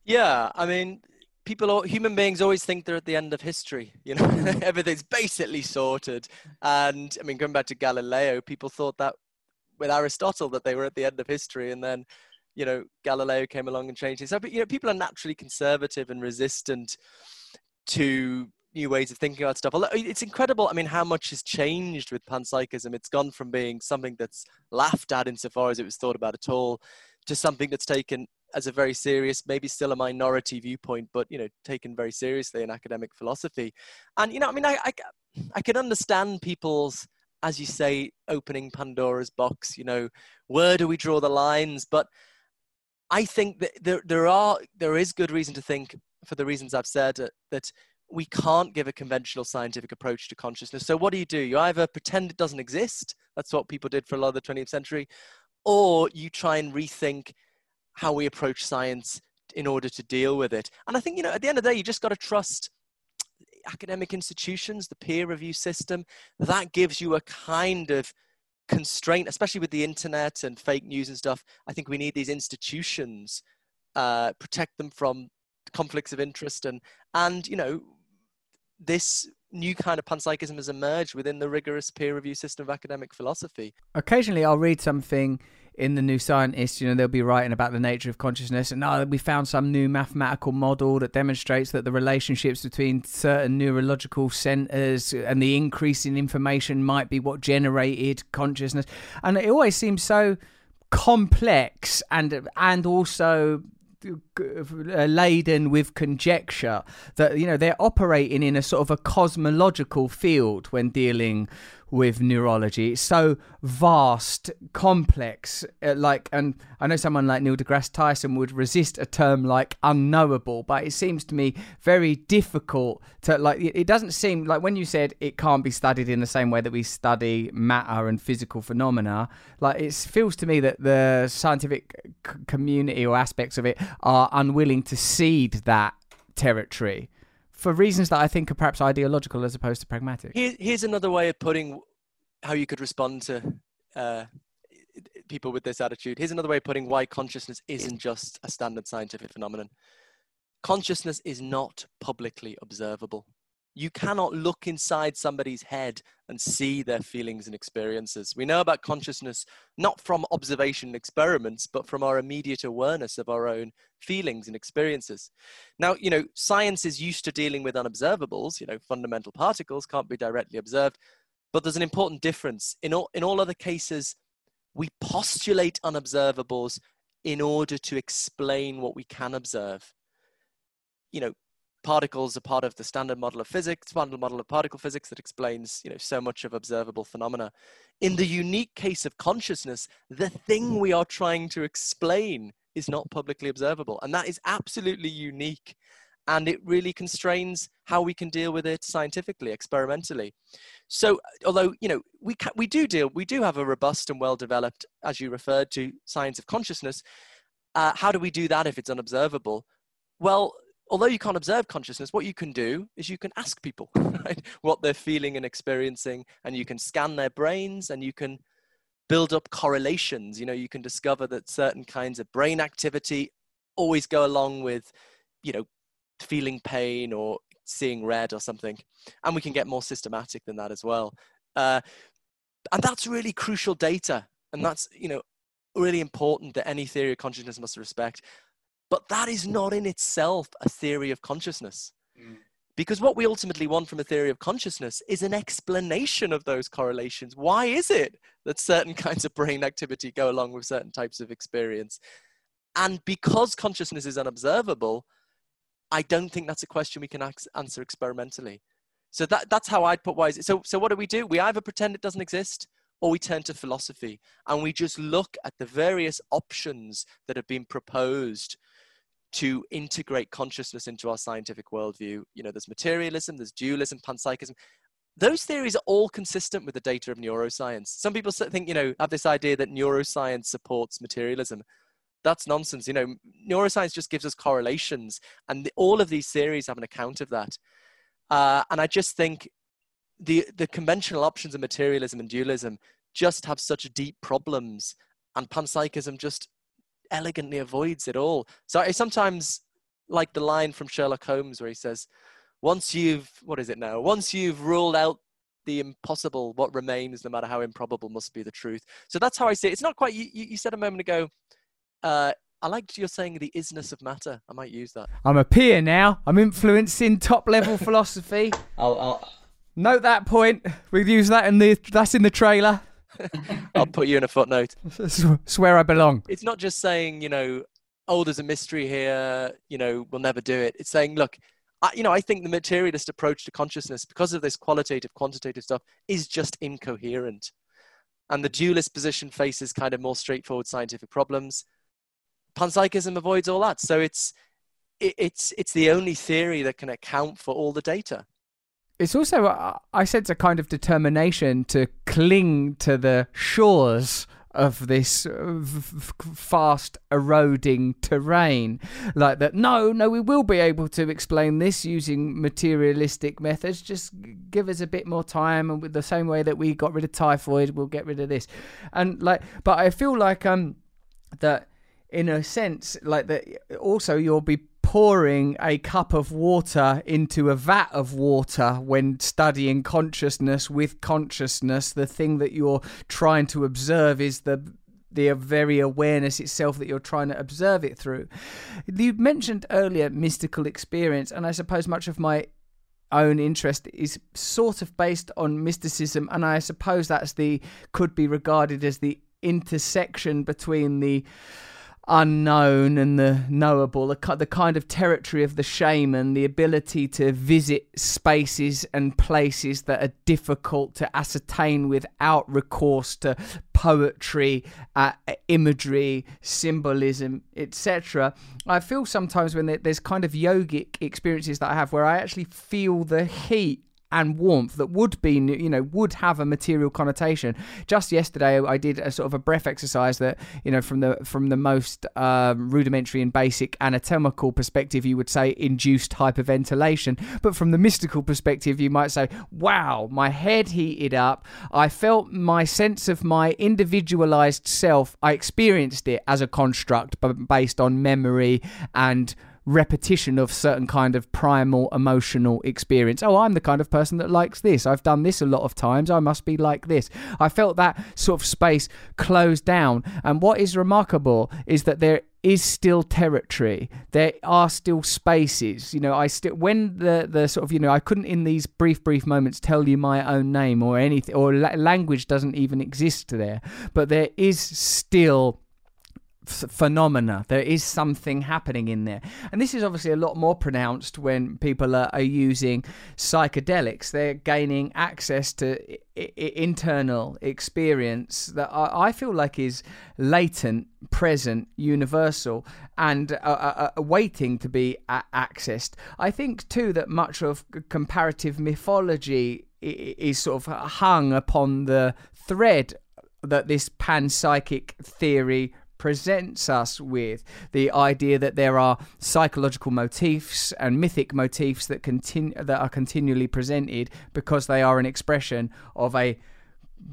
Yeah, I mean, people, human beings always think they're at the end of history. You know, everything's basically sorted. And I mean, going back to Galileo, people thought that with Aristotle that they were at the end of history, and then you know Galileo came along and changed it. So, but you know, people are naturally conservative and resistant to new ways of thinking about stuff. It's incredible. I mean, how much has changed with panpsychism? It's gone from being something that's laughed at insofar as it was thought about at all, to something that's taken as a very serious, maybe still a minority viewpoint, but you know, taken very seriously in academic philosophy. And you know, I mean, I, I, I can understand people's, as you say, opening Pandora's box. You know, where do we draw the lines? But I think that there, there are, there is good reason to think, for the reasons I've said, uh, that we can't give a conventional scientific approach to consciousness. So what do you do? You either pretend it doesn't exist. That's what people did for a lot of the 20th century, or you try and rethink how we approach science in order to deal with it. And I think, you know, at the end of the day, you just got to trust academic institutions, the peer review system. That gives you a kind of constraint, especially with the internet and fake news and stuff. I think we need these institutions, uh, protect them from conflicts of interest and, and, you know, this new kind of panpsychism has emerged within the rigorous peer review system of academic philosophy. Occasionally, I'll read something in the New Scientist, you know, they'll be writing about the nature of consciousness, and oh, we found some new mathematical model that demonstrates that the relationships between certain neurological centers and the increase in information might be what generated consciousness. And it always seems so complex and and also uh, laden with conjecture that you know they're operating in a sort of a cosmological field when dealing with neurology. It's so vast, complex. Uh, like, and I know someone like Neil deGrasse Tyson would resist a term like unknowable, but it seems to me very difficult to like. It doesn't seem like when you said it can't be studied in the same way that we study matter and physical phenomena. Like, it feels to me that the scientific community or aspects of it are unwilling to cede that territory for reasons that I think are perhaps ideological as opposed to pragmatic. Here, here's another way of putting how you could respond to uh, people with this attitude. Here's another way of putting why consciousness isn't just a standard scientific phenomenon. Consciousness is not publicly observable. You cannot look inside somebody's head and see their feelings and experiences. We know about consciousness not from observation and experiments, but from our immediate awareness of our own feelings and experiences. Now, you know, science is used to dealing with unobservables, you know, fundamental particles can't be directly observed, but there's an important difference. In all, in all other cases, we postulate unobservables in order to explain what we can observe. You know, particles are part of the standard model of physics, standard model of particle physics that explains, you know, so much of observable phenomena. In the unique case of consciousness, the thing we are trying to explain is not publicly observable. And that is absolutely unique. And it really constrains how we can deal with it scientifically, experimentally. So, although you know we ca- we do deal, we do have a robust and well-developed, as you referred to, science of consciousness. Uh, how do we do that if it's unobservable? Well, although you can't observe consciousness, what you can do is you can ask people right, what they're feeling and experiencing, and you can scan their brains and you can build up correlations. You know, you can discover that certain kinds of brain activity always go along with, you know, feeling pain or seeing red or something. And we can get more systematic than that as well. Uh, and that's really crucial data. And that's, you know, really important that any theory of consciousness must respect. But that is not in itself a theory of consciousness. Mm. Because what we ultimately want from a theory of consciousness is an explanation of those correlations. Why is it that certain kinds of brain activity go along with certain types of experience? And because consciousness is unobservable, I don't think that's a question we can answer experimentally. So that, that's how I'd put why is it. So, so what do we do? We either pretend it doesn't exist or we turn to philosophy and we just look at the various options that have been proposed to integrate consciousness into our scientific worldview. You know, there's materialism, there's dualism, panpsychism. Those theories are all consistent with the data of neuroscience. Some people think, you know, have this idea that neuroscience supports materialism. That's nonsense. You know, neuroscience just gives us correlations, and the, all of these theories have an account of that. Uh, and I just think the the conventional options of materialism and dualism just have such deep problems, and panpsychism just elegantly avoids it all. So I sometimes like the line from Sherlock Holmes where he says, once you've, what is it now? Once you've ruled out the impossible, what remains, no matter how improbable, must be the truth. So that's how I see it. It's not quite, you, you said a moment ago, uh, I liked your saying the isness of matter. I might use that. I'm a peer now. I'm influencing top level philosophy. I'll, I'll... Note that point. We'll use that in the that's in the trailer. I'll put you in a footnote. Swear I belong. It's not just saying, you know, oh, there's a mystery here, you know, we'll never do it. It's saying, look, I, you know, I think the materialist approach to consciousness, because of this qualitative, quantitative stuff, is just incoherent. And the dualist position faces kind of more straightforward scientific problems. Panpsychism avoids all that. So it's, it, it's, it's the only theory that can account for all the data it's also I sense a kind of determination to cling to the shores of this uh, fast eroding terrain. Like that no no we will be able to explain this using materialistic methods. Just give us a bit more time and with the same way that we got rid of typhoid we'll get rid of this. And like but i feel like um that in a sense like that also you'll be pouring a cup of water into a vat of water when studying consciousness with consciousness. The thing that you're trying to observe is the the very awareness itself that you're trying to observe it through. You mentioned earlier mystical experience, and I suppose much of my own interest is sort of based on mysticism, and I suppose that's the could be regarded as the intersection between the unknown and the knowable, the, kind of territory of the shaman, the ability to visit spaces and places that are difficult to ascertain without recourse to poetry, uh, imagery, symbolism, etc. I feel sometimes when there's kind of yogic experiences that I have where I actually feel the heat and warmth that would be, you know, would have a material connotation. Just yesterday, I did a sort of a breath exercise that, you know, from the from the most um, rudimentary and basic anatomical perspective, you would say induced hyperventilation, but from the mystical perspective, you might say, wow, my head heated up. I felt my sense of my individualized self. I experienced it as a construct, but based on memory and repetition of certain kind of primal emotional experience. Oh, I'm the kind of person that likes this. I've done this a lot of times. I must be like this. I felt that sort of space closed down. And what is remarkable is that there is still territory. There are still spaces. You know, I still when the the sort of you know I couldn't in these brief brief moments tell you my own name or anything or la- language doesn't even exist there. But there is still phenomena. There is something happening in there. And this is obviously a lot more pronounced when people are, are using psychedelics. They're gaining access to I- I- internal experience that I, I, feel like is latent, present, universal, and uh, uh, uh, waiting to be a- accessed. I think, too, that much of comparative mythology is sort of hung upon the thread that this panpsychic theory presents us with the idea that there are psychological motifs and mythic motifs that continue that are continually presented because they are an expression of a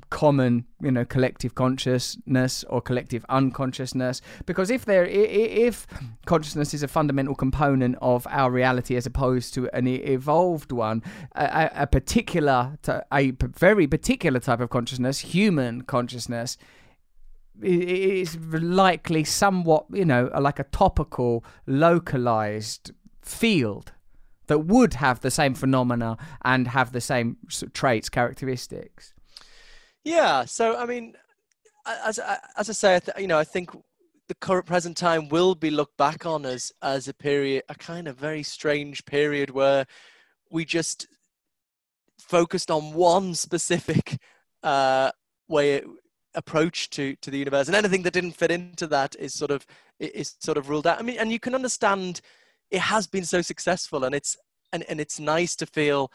common you know collective consciousness or collective unconsciousness. Because if there if consciousness is a fundamental component of our reality as opposed to an evolved one a, a particular a very particular type of consciousness human consciousness is likely somewhat, you know, like a topical, localized field that would have the same phenomena and have the same traits, characteristics. Yeah. So, I mean, as as I say, you know, I think the current present time will be looked back on as as a period, a kind of very strange period where we just focused on one specific uh, way approach to to the universe and anything that didn't fit into that is sort of is sort of ruled out. I mean and you can understand it has been so successful and it's and, and it's nice to feel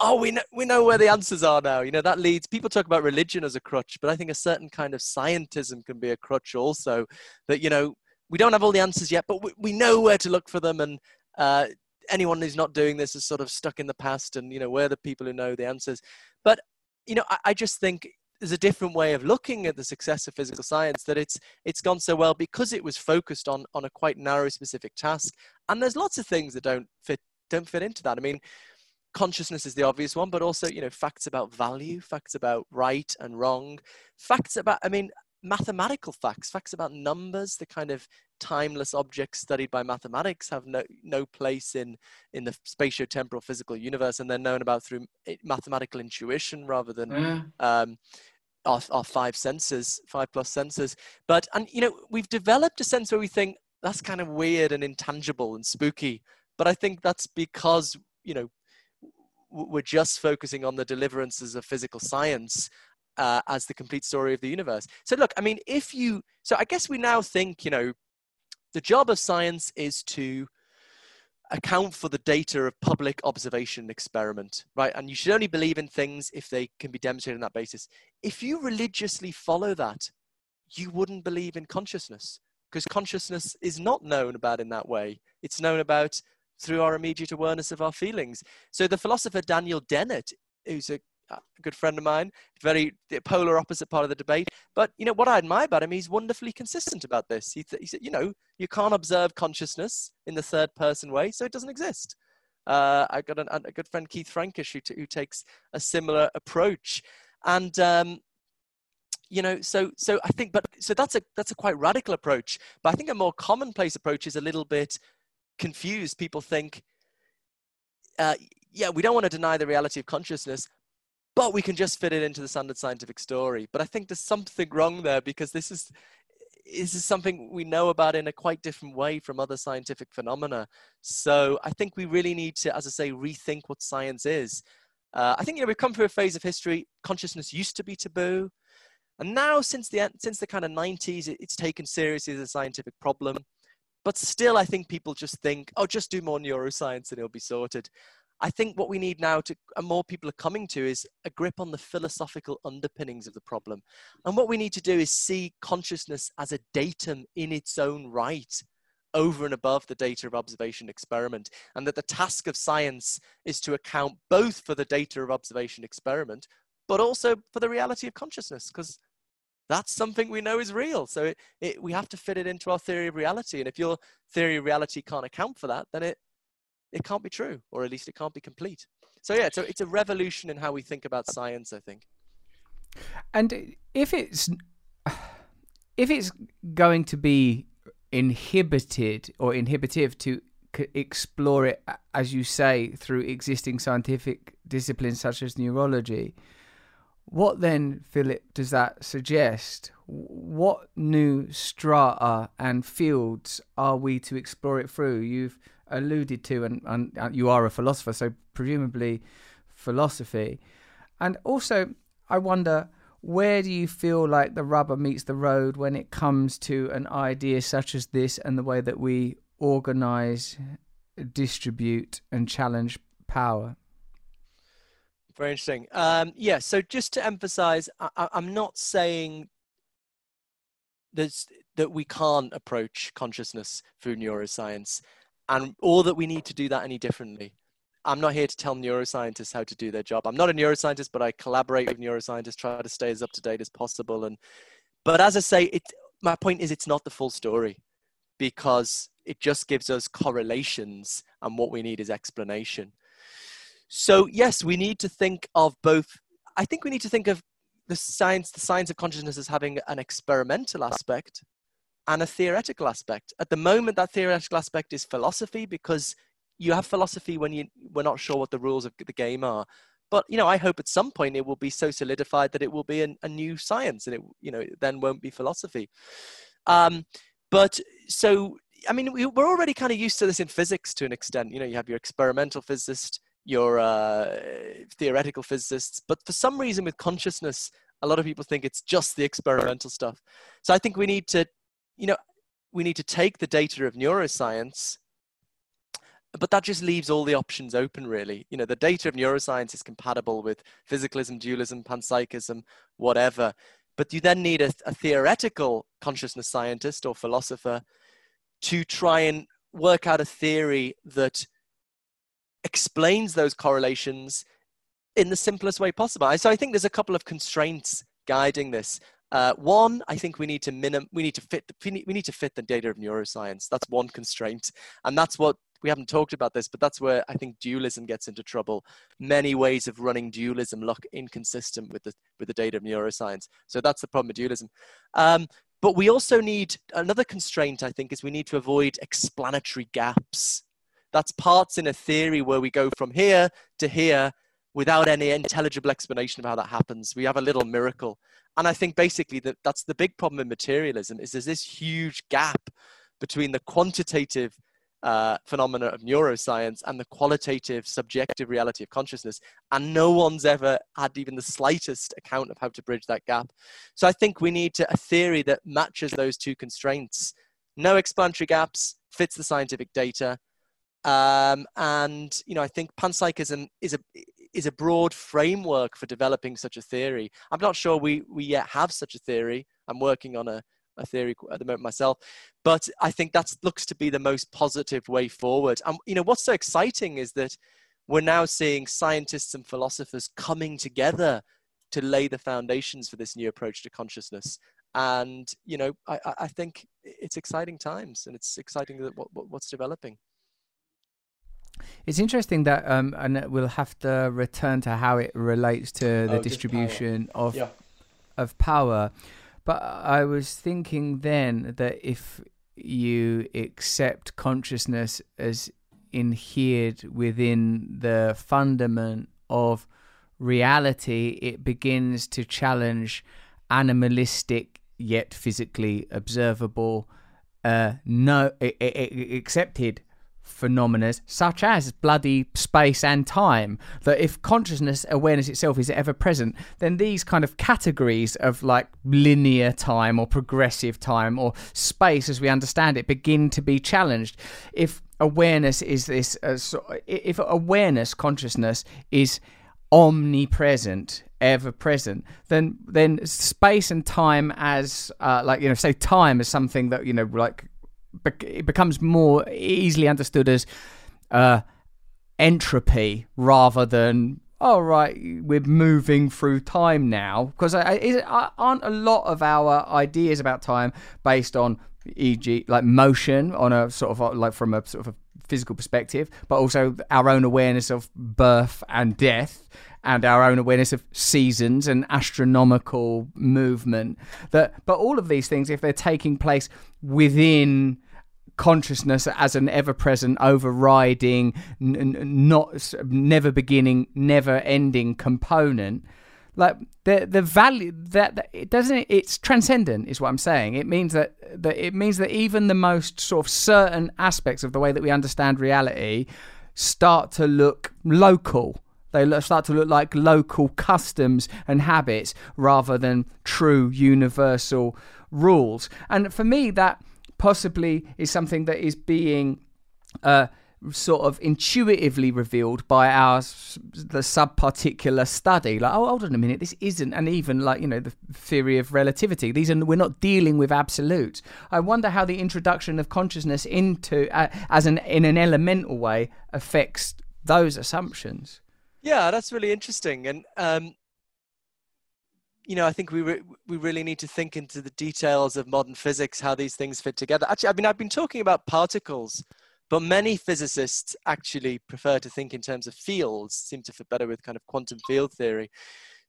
oh we know we know where the answers are now. You know that leads people talk about religion as a crutch but i think a certain kind of scientism can be a crutch also that you know we don't have all the answers yet but we, we know where to look for them and uh, anyone who's not doing this is sort of stuck in the past and you know we're the people who know the answers. But you know I, I just think there's a different way of looking at the success of physical science that it's it's gone so well because it was focused on on a quite narrow specific task and there's lots of things that don't fit don't fit into that i mean consciousness is the obvious one but also you know facts about value facts about right and wrong facts about i mean mathematical facts facts about numbers the kind of timeless objects studied by mathematics have no, no place in in the spatio-temporal physical universe and they're known about through mathematical intuition rather than mm. um, our, our five senses, five plus senses. But, and you know, we've developed a sense where we think that's kind of weird and intangible and spooky. But I think that's because, you know, we're just focusing on the deliverances of physical science uh, as the complete story of the universe. So, look, I mean, if you, so I guess we now think, you know, the job of science is to account for the data of public observation experiment, right? And you should only believe in things if they can be demonstrated on that basis. If you religiously follow that, you wouldn't believe in consciousness because consciousness is not known about in that way. It's known about through our immediate awareness of our feelings. So the philosopher Daniel Dennett, who's a a good friend of mine, very polar opposite part of the debate. But you know what I admire about him, he's wonderfully consistent about this. He, th- he said, you know, you can't observe consciousness in the third person way, so it doesn't exist. Uh, I got an, a good friend Keith Frankish who, t- who takes a similar approach, and um, you know so so i think but so that's a that's a quite radical approach but i think a more commonplace approach is a little bit confused people think uh, yeah we don't want to deny the reality of consciousness but we can just fit it into the standard scientific story but i think there's something wrong there because this is this is something we know about in a quite different way from other scientific phenomena so i think we really need to as i say rethink what science is uh, i think you know we've come through a phase of history consciousness used to be taboo and now, since the since the kind of 90s, it, it's taken seriously as a scientific problem. But still, I think people just think, oh, just do more neuroscience and it'll be sorted. I think what we need now to, and more people are coming to, is a grip on the philosophical underpinnings of the problem. And what we need to do is see consciousness as a datum in its own right, over and above the data of observation experiment. And that the task of science is to account both for the data of observation experiment, but also for the reality of consciousness, because that's something we know is real. So it, it, we have to fit it into our theory of reality. And if your theory of reality can't account for that, then it, it can't be true, or at least it can't be complete. So yeah, so it's a revolution in how we think about science, I think. And if it's if it's going to be inhibited or inhibitive to explore it, as you say, through existing scientific disciplines such as neurology, what then, Philip, does that suggest? What new strata and fields are we to explore it through? You've alluded to, and, and you are a philosopher, so presumably philosophy. And also, I wonder, where do you feel like the rubber meets the road when it comes to an idea such as this and the way that we organize, distribute, and challenge power? Very interesting. Um, yeah, so just to emphasize, I, am not saying that we can't approach consciousness through neuroscience and or that we need to do that any differently. I'm not here to tell neuroscientists how to do their job. I'm not a neuroscientist, but I collaborate with neuroscientists, try to stay as up to date as possible. And but as I say, it my point is it's not the full story because it just gives us correlations and what we need is explanation. So yes, we need to think of both. I think we need to think of the science, the science of consciousness as having an experimental aspect and a theoretical aspect. At the moment, that theoretical aspect is philosophy because you have philosophy when you we're not sure what the rules of the game are. But you know, I hope at some point it will be so solidified that it will be an, a new science, and it you know then won't be philosophy. Um, but so I mean, we, we're already kind of used to this in physics to an extent. You know, you have your experimental physicist, your uh, theoretical physicists. But for some reason, with consciousness, a lot of people think it's just the experimental stuff. So I think we need to, you know, we need to take the data of neuroscience, but that just leaves all the options open, really. You know, the data of neuroscience is compatible with physicalism, dualism, panpsychism, whatever. But you then need a, a theoretical consciousness scientist or philosopher to try and work out a theory that explains those correlations in the simplest way possible. So I think there's a couple of constraints guiding this. Uh, one, I think we need to minim- we need to fit the, we need to fit the data of neuroscience. That's one constraint, and that's what we haven't talked about this, but that's where I think dualism gets into trouble. Many ways of running dualism look inconsistent with the with the data of neuroscience. So that's the problem with dualism. Um, but we also need another constraint. I think is we need to avoid explanatory gaps that's parts in a theory where we go from here to here without any intelligible explanation of how that happens. We have a little miracle. And I think basically that that's the big problem in materialism is there's this huge gap between the quantitative uh, phenomena of neuroscience and the qualitative subjective reality of consciousness. And no one's ever had even the slightest account of how to bridge that gap. So i think we need to, a theory that matches those two constraints. No explanatory gaps fits the scientific data. Um, and you know, I think panpsychism is a is a broad framework for developing such a theory. I'm not sure we we yet have such a theory. I'm working on a, a theory at the moment myself, but I think that looks to be the most positive way forward. And you know, what's so exciting is that we're now seeing scientists and philosophers coming together to lay the foundations for this new approach to consciousness. And you know, I, I think it's exciting times, and it's exciting that what, what's developing. It's interesting that, um, and we'll have to return to how it relates to the oh, distribution of yeah. of power. But I was thinking then that if you accept consciousness as inhered within the fundament of reality, it begins to challenge animalistic yet physically observable, uh, no accepted phenomena such as bloody space and time that if consciousness awareness itself is ever present then these kind of categories of like linear time or progressive time or space as we understand it begin to be challenged. If awareness is this uh, if awareness consciousness is omnipresent ever present then then space and time as uh, like you know say time as something that you know like it becomes more easily understood as uh, entropy rather than all right we're moving through time now because aren't a lot of our ideas about time based on e.g. like motion on a sort of like from a sort of a physical perspective but also our own awareness of birth and death and our own awareness of seasons and astronomical movement that but all of these things if they're taking place within consciousness as an ever-present overriding n- n- not never beginning never ending component like the the value that, that it doesn't it's transcendent is what i'm saying. It means that that it means that even the most sort of certain aspects of the way that we understand reality start to look local they start to look like local customs and habits rather than true universal rules. And for me that possibly is something that is being uh, sort of intuitively revealed by our the subparticular study. Like oh hold on a minute this isn't and even like you know the theory of relativity. These are we're not dealing with absolutes. I wonder how the introduction of consciousness into uh, as an in an elemental way affects those assumptions Yeah, that's really interesting, and um, you know, I think we re- we really need to think into the details of modern physics, how these things fit together. Actually, I mean, I've been talking about particles, but many physicists actually prefer to think in terms of fields. Seem to fit better with kind of quantum field theory,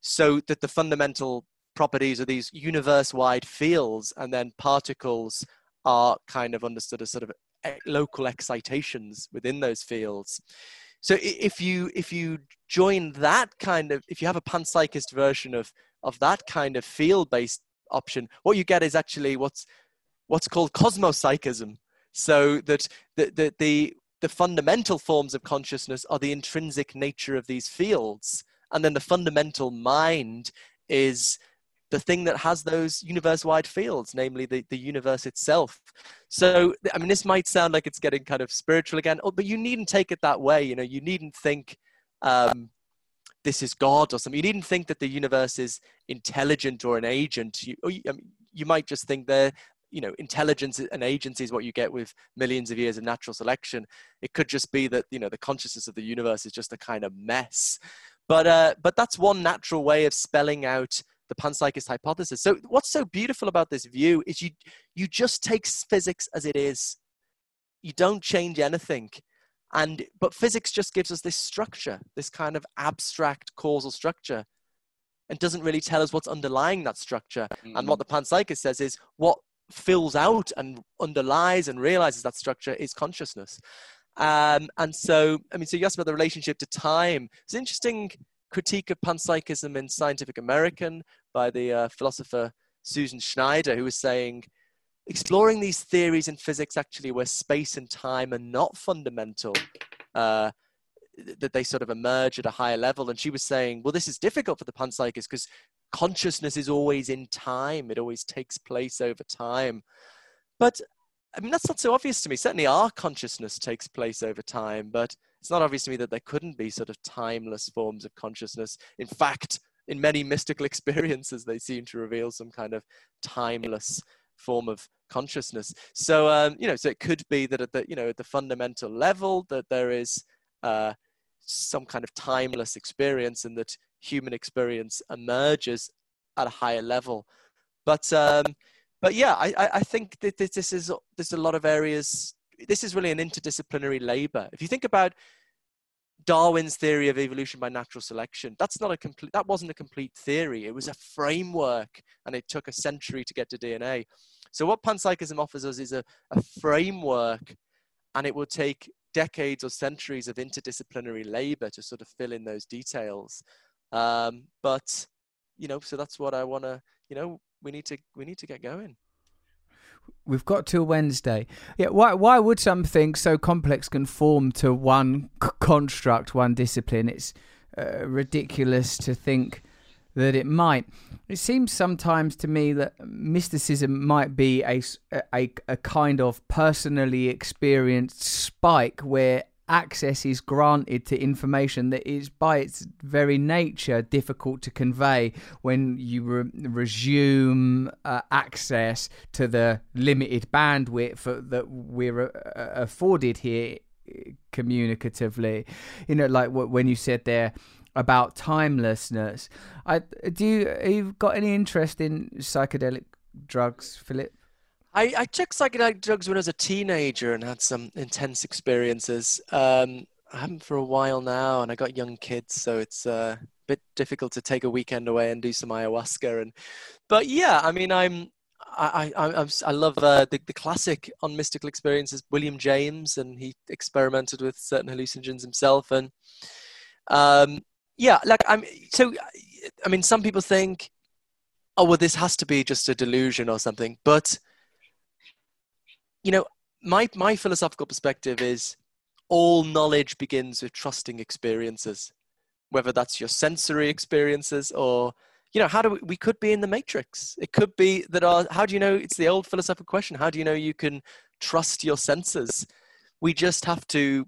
so that the fundamental properties of these universe-wide fields, and then particles are kind of understood as sort of e- local excitations within those fields. So if you if you join that kind of if you have a panpsychist version of of that kind of field-based option, what you get is actually what's what's called cosmopsychism. So that the the the, the fundamental forms of consciousness are the intrinsic nature of these fields, and then the fundamental mind is the thing that has those universe-wide fields, namely the, the universe itself. So, I mean, this might sound like it's getting kind of spiritual again, oh, but you needn't take it that way. You know, you needn't think um, this is God or something. You needn't think that the universe is intelligent or an agent. You, or you, I mean, you might just think they're, you know, intelligence and agency is what you get with millions of years of natural selection. It could just be that, you know, the consciousness of the universe is just a kind of mess. But, uh, but that's one natural way of spelling out the panpsychist hypothesis. So what's so beautiful about this view is you you just take physics as it is. You don't change anything. And but physics just gives us this structure, this kind of abstract causal structure, and doesn't really tell us what's underlying that structure. And what the panpsychist says is what fills out and underlies and realizes that structure is consciousness. Um, and so, I mean, so you asked about the relationship to time. It's an interesting critique of panpsychism in Scientific American by the uh, philosopher Susan Schneider, who was saying, exploring these theories in physics actually where space and time are not fundamental, uh, that they sort of emerge at a higher level. And she was saying, well, this is difficult for the panpsychist because consciousness is always in time, it always takes place over time. But I mean, that's not so obvious to me. Certainly, our consciousness takes place over time, but it's not obvious to me that there couldn't be sort of timeless forms of consciousness. In fact, in many mystical experiences, they seem to reveal some kind of timeless form of consciousness. So, um, you know, so it could be that at the, you know, at the fundamental level, that there is uh, some kind of timeless experience, and that human experience emerges at a higher level. But um, but yeah, I, I think that this, this is there's a lot of areas. This is really an interdisciplinary labor. If you think about Darwin's theory of evolution by natural selection. That's not a complete. That wasn't a complete theory. It was a framework, and it took a century to get to DNA. So what panpsychism offers us is a, a framework, and it will take decades or centuries of interdisciplinary labor to sort of fill in those details. Um, but you know, so that's what I want to. You know, we need to we need to get going. We've got till Wednesday. Yeah, why why would something so complex conform to one c- construct, one discipline? It's uh, ridiculous to think that it might. It seems sometimes to me that mysticism might be a, a, a kind of personally experienced spike where access is granted to information that is by its very nature difficult to convey when you re- resume uh, access to the limited bandwidth that we're uh, afforded here uh, communicatively. You know like what when you said there about timelessness. I do you you've got any interest in psychedelic drugs philip I, I took psychedelic drugs when I was a teenager and had some intense experiences. Um, I haven't for a while now, and I got young kids, so it's uh, a bit difficult to take a weekend away and do some ayahuasca. And but yeah, I mean, I'm I I I love uh, the the classic on mystical experiences, William James, and he experimented with certain hallucinogens himself, and um, yeah, like I'm so. I mean, some people think, oh well, this has to be just a delusion or something, but you know, my my philosophical perspective is all knowledge begins with trusting experiences, whether that's your sensory experiences or you know how do we, we could be in the matrix. It could be that our how do you know it's the old philosophical question how do you know you can trust your senses? We just have to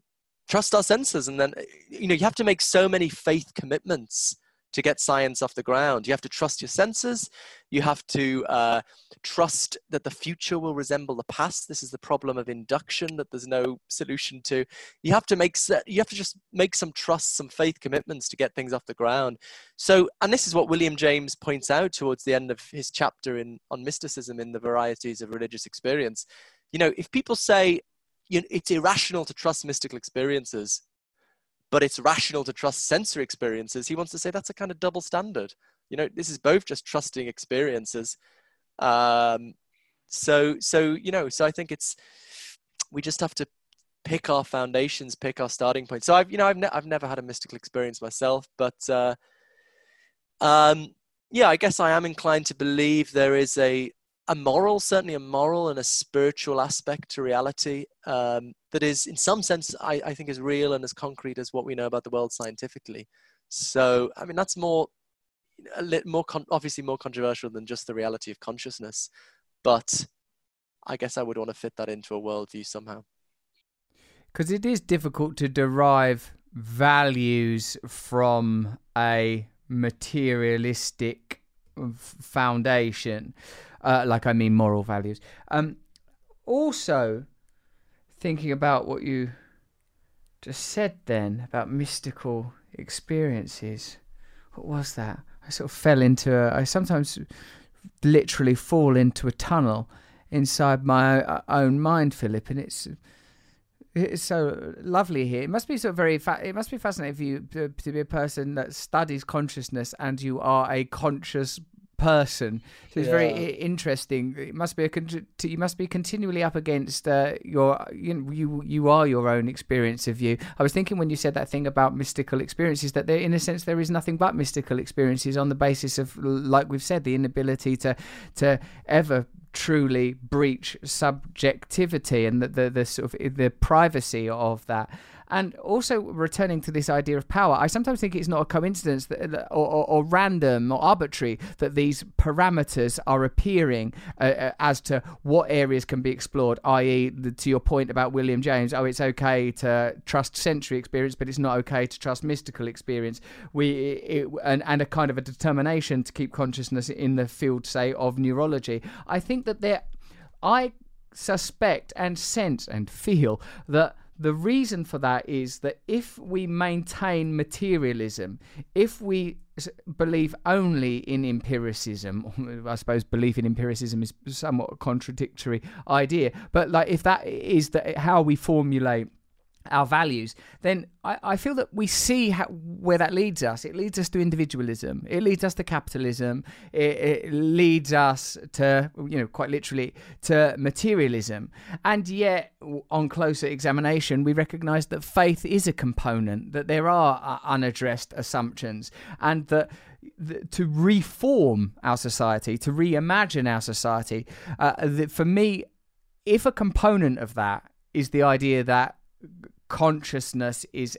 trust our senses and then you know you have to make so many faith commitments to get science off the ground. You have to trust your senses. You have to uh, trust that the future will resemble the past. This is the problem of induction that there's no solution to. You have to make you have to just make some trust, some faith commitments to get things off the ground. So, and this is what William James points out towards the end of his chapter in on mysticism in the varieties of religious experience. You know, if people say you know, it's irrational to trust mystical experiences, but it's rational to trust sensory experiences. He wants to say that's a kind of double standard. You know, this is both just trusting experiences. Um, so, so you know, so I think it's we just have to pick our foundations, pick our starting point. So I've, you know, I've, ne- I've never had a mystical experience myself, but uh, um, yeah, I guess I am inclined to believe there is a a moral, certainly a moral and a spiritual aspect to reality um, that is, in some sense, I, I, think is real and as concrete as what we know about the world scientifically. So, I mean, that's more, a little more, con- obviously more controversial than just the reality of consciousness, but I guess I would want to fit that into a worldview somehow. Because it is difficult to derive values from a materialistic foundation uh, like I mean moral values. Um, also, thinking about what you just said then about mystical experiences. What was that? I sort of fell into a. I sometimes literally fall into a tunnel inside my own mind, Philip, and it's it's so lovely here. It must be so very. Fa- it must be fascinating for you to, to be a person that studies consciousness and you are a conscious person. So it's yeah. very interesting. It must be a you must be continually up against uh, your you, you you are your own experience of you. I was thinking when you said that thing about mystical experiences that there, in a sense, there is nothing but mystical experiences on the basis of, like we've said, the inability to to ever truly breach subjectivity and the, the, the sort of the privacy of that. And also returning to this idea of power, I sometimes think it's not a coincidence that, or, or, or random or arbitrary that these parameters are appearing uh, uh, as to what areas can be explored. I.e., to your point about William James, oh, it's okay to trust sensory experience, but it's not okay to trust mystical experience. We it, and and a kind of a determination to keep consciousness in the field, say, of neurology. I think that there, I suspect and sense and feel that the reason for that is that if we maintain materialism, if we believe only in empiricism, I suppose belief in empiricism is somewhat a contradictory idea, but like if that is that how we formulate our values, then I, I feel that we see how, where that leads us. It leads us to individualism. It leads us to capitalism. It, it leads us to, you know, quite literally to materialism. And yet, on closer examination, we recognise that faith is a component. That there are uh, unaddressed assumptions, and that to reform our society, to reimagine our society, uh, for me, if a component of that is the idea that consciousness is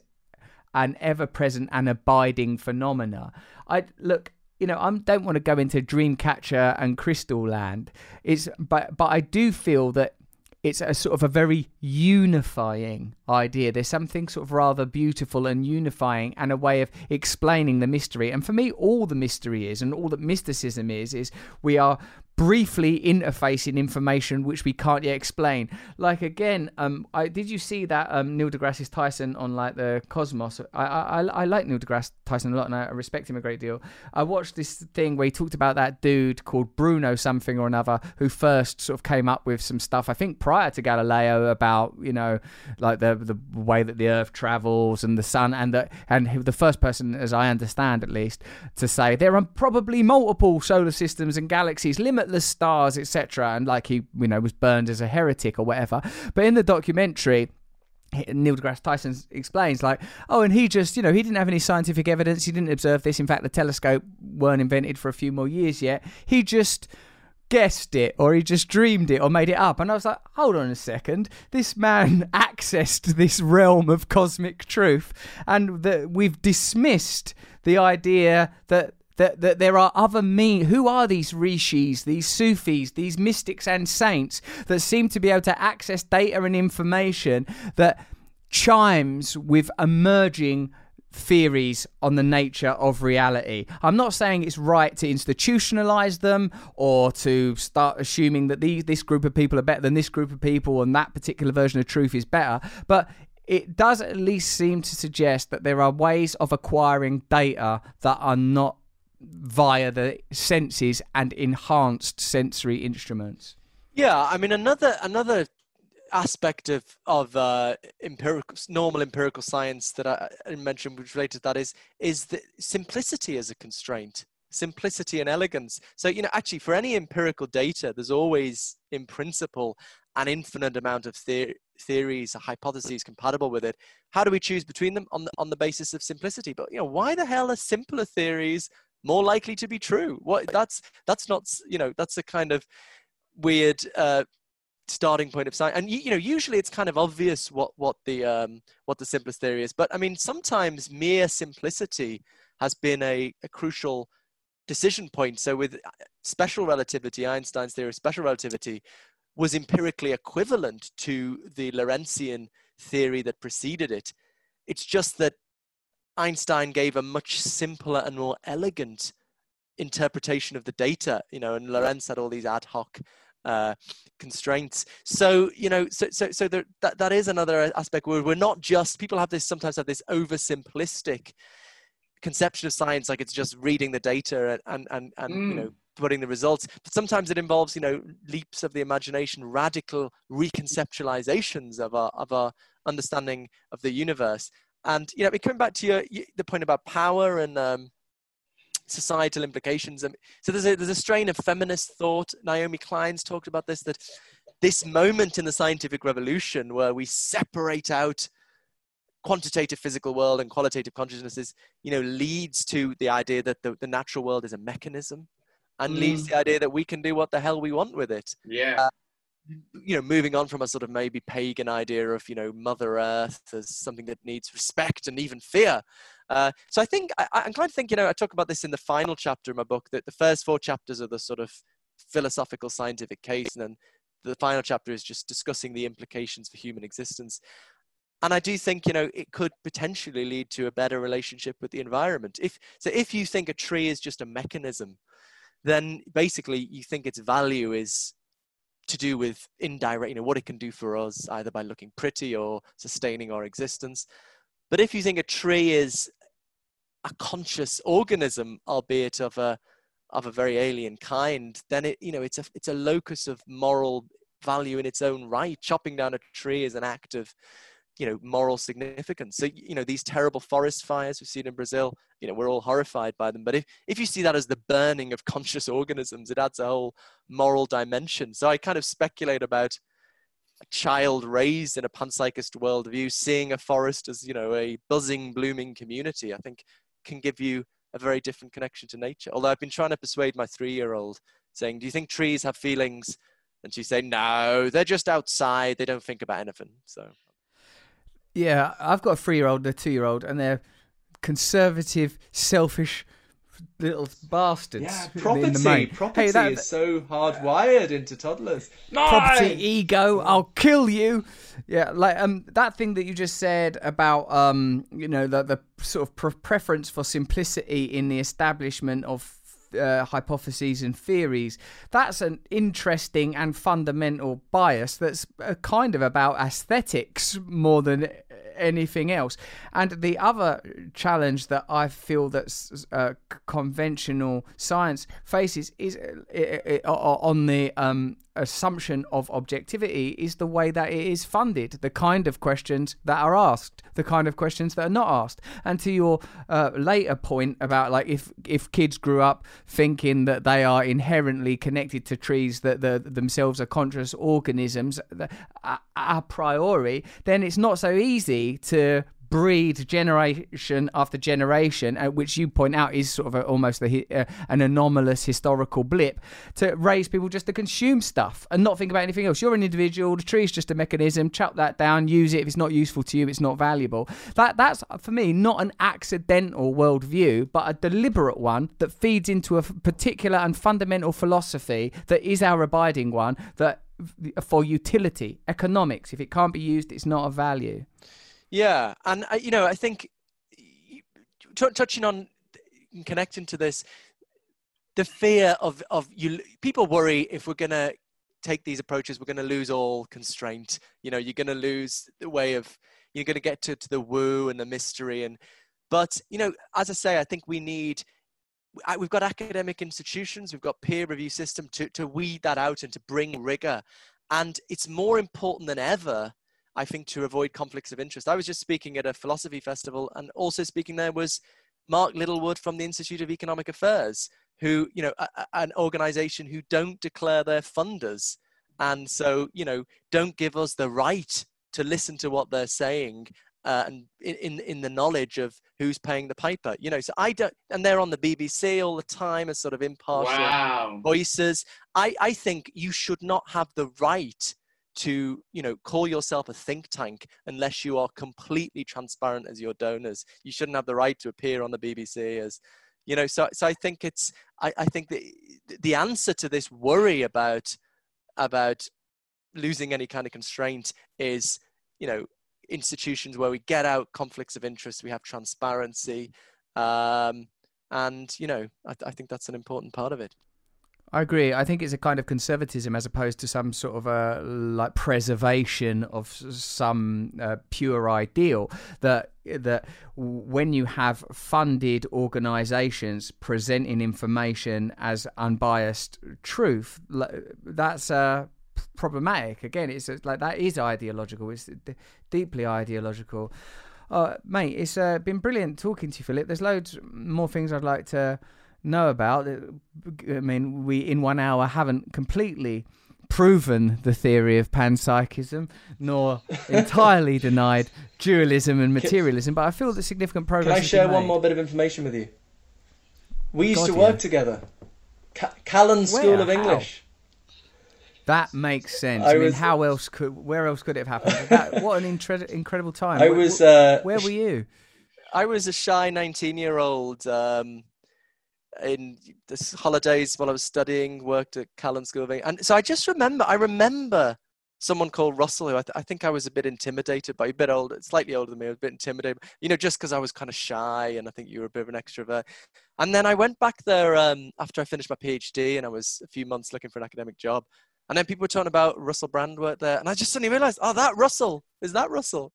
an ever-present and abiding phenomena. I look, you know, I don't want to go into Dreamcatcher and Crystal Land. It's but but I do feel that it's a sort of a very unifying idea. There's something sort of rather beautiful and unifying and a way of explaining the mystery. And for me, all the mystery is and all that mysticism is, is we are briefly interfacing information which we can't yet explain. Like again, um, I did you see that um Neil deGrasse Tyson on like the Cosmos? I I I like Neil deGrasse Tyson a lot and I respect him a great deal. I watched this thing where he talked about that dude called Bruno something or another who first sort of came up with some stuff. I think prior to Galileo about you know like the the way that the Earth travels and the sun and the and he, the first person, as I understand at least, to say there are probably multiple solar systems and galaxies, limitless stars, etc. And like he you know was burned as a heretic or whatever. But in the documentary. Neil deGrasse Tyson explains, like, oh, and he just, you know, he didn't have any scientific evidence. He didn't observe this. In fact, the telescope weren't invented for a few more years yet. He just guessed it or he just dreamed it or made it up. And I was like, hold on a second. This man accessed this realm of cosmic truth and that we've dismissed the idea that that, that there are other mean who are these rishis these sufis these mystics and saints that seem to be able to access data and information that chimes with emerging theories on the nature of reality. I'm not saying it's right to institutionalize them or to start assuming that these, this group of people are better than this group of people and that particular version of truth is better, but it does at least seem to suggest that there are ways of acquiring data that are not via the senses and enhanced sensory instruments. Yeah, I mean another another aspect of of uh, empirical normal empirical science that I, mentioned, which related to that, is is the simplicity as a constraint, simplicity and elegance. So you know, actually, for any empirical data, there's always, in principle, an infinite amount of the- theories, hypotheses compatible with it. How do we choose between them on the on the basis of simplicity? But you know, why the hell are simpler theories more likely to be true? What that's that's not you know that's a kind of weird uh, starting point of science. And you, you know usually it's kind of obvious what what the um what the simplest theory is. But i mean sometimes mere simplicity has been a, a crucial decision point. So with special relativity einstein's theory of special relativity was empirically equivalent to the lorentzian theory that preceded it. It's just that einstein gave a much simpler and more elegant interpretation of the data you know and lorentz had all these ad hoc uh, constraints. So you know, so so so there, that that is another aspect where we're not just people have this sometimes have this oversimplistic conception of science, like it's just reading the data and and and Mm. you know putting the results. But sometimes it involves you know leaps of the imagination, radical reconceptualizations of our of our understanding of the universe. And you know, coming back to your the point about power and um, societal implications. Um, so there's a there's a strain of feminist thought. Naomi Klein's talked about this that this moment in the scientific revolution where we separate out quantitative physical world and qualitative consciousnesses, you know, leads to the idea that the, the natural world is a mechanism and leads to the idea that we can do what the hell we want with it. Yeah. You know, moving on from a sort of maybe pagan idea of, you know, Mother Earth as something that needs respect and even fear. Uh, so I think I, I'm glad to think, you know, I talk about this in the final chapter of my book, that the first four chapters are the sort of philosophical scientific case, and then the final chapter is just discussing the implications for human existence. And I do think, you know, it could potentially lead to a better relationship with the environment. If so, if you think a tree is just a mechanism, then basically you think its value is to do with indirect, you know, what it can do for us, either by looking pretty or sustaining our existence. But if you think a tree is a conscious organism, albeit of a of a very alien kind, then it you know it's a it's a locus of moral value in its own right. Chopping down a tree is an act of you know moral significance. So you know these terrible forest fires we've seen in brazil you know we're all horrified by them. But if, if you see that as the burning of conscious organisms it adds a whole moral dimension. So i kind of speculate about a child raised in a panpsychist worldview seeing a forest as you know a buzzing blooming community i think can give you a very different connection to nature. Although i've been trying to persuade my three year old saying do you think trees have feelings? And she's saying no they're just outside. They don't think about anything. So Yeah, I've got a three-year-old, and a two-year-old, and they're conservative, selfish little bastards. Yeah, property. property Hey, that, is so hardwired into toddlers. property Nine! ego i'll kill you yeah like um that thing that you just said about um you know the the sort of pre- preference for simplicity in the establishment of uh, hypotheses and theories that's an interesting and fundamental bias that's uh, kind of about aesthetics more than anything else and the other challenge that i feel that uh, conventional science faces is uh, on the um, assumption of objectivity is the way that it is funded, the kind of questions that are asked, the kind of questions that are not asked. And to your uh, later point about like if if kids grew up thinking that they are inherently connected to trees, that the, themselves are conscious organisms a priori, then it's not so easy to breed generation after generation, uh, which you point out is sort of a, almost a, uh, an anomalous historical blip, to raise people just to consume stuff and not think about anything else. You're an individual. The tree is just a mechanism. Chop that down. Use it. If it's not useful to you, it's not valuable. That that's for me not an accidental worldview, but a deliberate one that feeds into a particular and fundamental philosophy that is our abiding one. That for utility, economics. If it can't be used, it's not of value. Yeah, and I, you know, I think t- touching on connecting to this, the fear of of you. People worry if we're gonna take these approaches, we're gonna lose all constraint. You know, you're gonna lose the way of you're gonna get to, to the woo and the mystery and. But you know, as I say, I think we need. We've got academic institutions, we've got peer review system to to weed that out and to bring rigor, and it's more important than ever I think, to avoid conflicts of interest. I was just speaking at a philosophy festival, and also speaking there was Mark Littlewood from the Institute of Economic Affairs, who, you know, a, a- an organization who don't declare their funders. And so, you know, don't give us the right to listen to what they're saying uh, and in, in, the knowledge of who's paying the piper, you know. So I don't, and they're on the BBC all the time as sort of impartial Wow. voices. I, I think you should not have the right to you know call yourself a think tank unless you are completely transparent as your donors. You shouldn't have the right to appear on the bbc as you know so so i think it's i, I think the the answer to this worry about about losing any kind of constraint is you know institutions where we get out conflicts of interest we have transparency um, and you know I, I think that's an important part of it I agree. I think it's a kind of conservatism as opposed to some sort of a like preservation of some uh, pure ideal that that when you have funded organizations presenting information as unbiased truth that's uh, problematic. Again it's like that is ideological. It's deeply ideological. Uh, mate it's uh, been brilliant talking to you philip. There's loads more things i'd like to know about. I mean, we in one hour haven't completely proven the theory of panpsychism, nor entirely denied dualism and materialism. But I feel that significant progress. Can I has share one more bit of information with you? We used God, to work yeah. together. Ca- Callan School Where? of English. That makes sense. I I, mean, was- how else could? Where else could it have happened? That, what an incre- incredible time. I Where- was. where, Uh, where were you? I was a shy 19 year old um, in the holidays while I was studying, worked at Callan School of English. And so I just remember, I remember someone called Russell, who I, th- I think I was a bit intimidated by, a bit older, slightly older than me, a bit intimidated, you know, just because I was kind of shy and I think you were a bit of an extrovert. And then I went back there um, after I finished my PhD and I was a few months looking for an academic job. And then people were talking about Russell Brand worked there. And I just suddenly realized, oh, that Russell, is that Russell?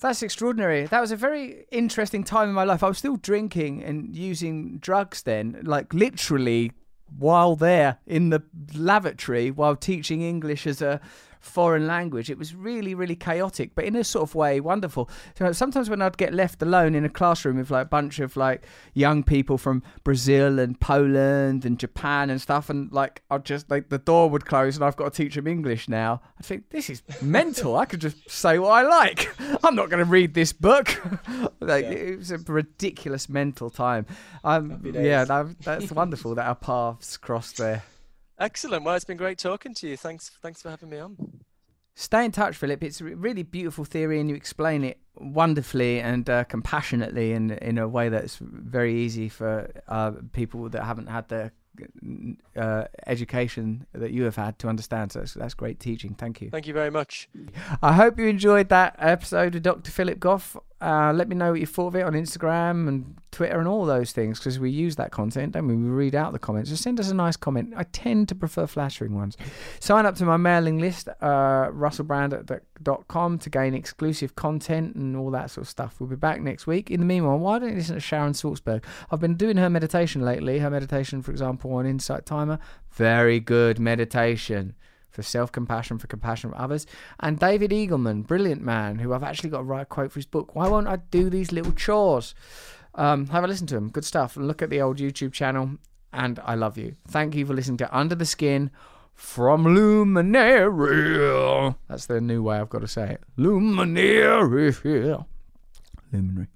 That's extraordinary. That was a very interesting time in my life. I was still drinking and using drugs then, like literally while there in the lavatory while teaching English as a foreign language. It was really, really chaotic, but in a sort of way, wonderful. So sometimes when I'd get left alone in a classroom with like a bunch of like young people from Brazil and Poland and Japan and stuff, and like I'd just like the door would close and I've got to teach them English now. I'd think this is mental. I could just say what I like. I'm not going to read this book. like it was a ridiculous mental time. Um, yeah, that, that's wonderful that our paths crossed there. Excellent. Well, it's been great talking to you. Thanks, thanks for having me on. Stay in touch, Philip. It's a really beautiful theory, and you explain it wonderfully and uh, compassionately, and in a way that's very easy for uh, people that haven't had the uh, education that you have had to understand. So that's, that's great teaching. Thank you. Thank you very much. I hope you enjoyed that episode of Dr. Philip Goff. Uh, let me know what you thought of it on Instagram and Twitter and all those things because we use that content, don't we? We read out the comments. Just send us a nice comment. I tend to prefer flattering ones. Sign up to my mailing list, uh, russellbrand.com, to gain exclusive content and all that sort of stuff. We'll be back next week. In the meanwhile, why don't you listen to Sharon Salzberg? I've been doing her meditation lately. Her meditation, for example, on Insight Timer. Very good meditation for self compassion, for compassion for others. And David Eagleman, brilliant man, who I've actually got to write a quote for his book. Why won't I do these little chores? Um, have a listen to him. Good stuff. Look at the old YouTube channel. And I love you. Thank you for listening to Under the Skin from Luminary. That's the new way I've got to say it. Luminary. Luminary.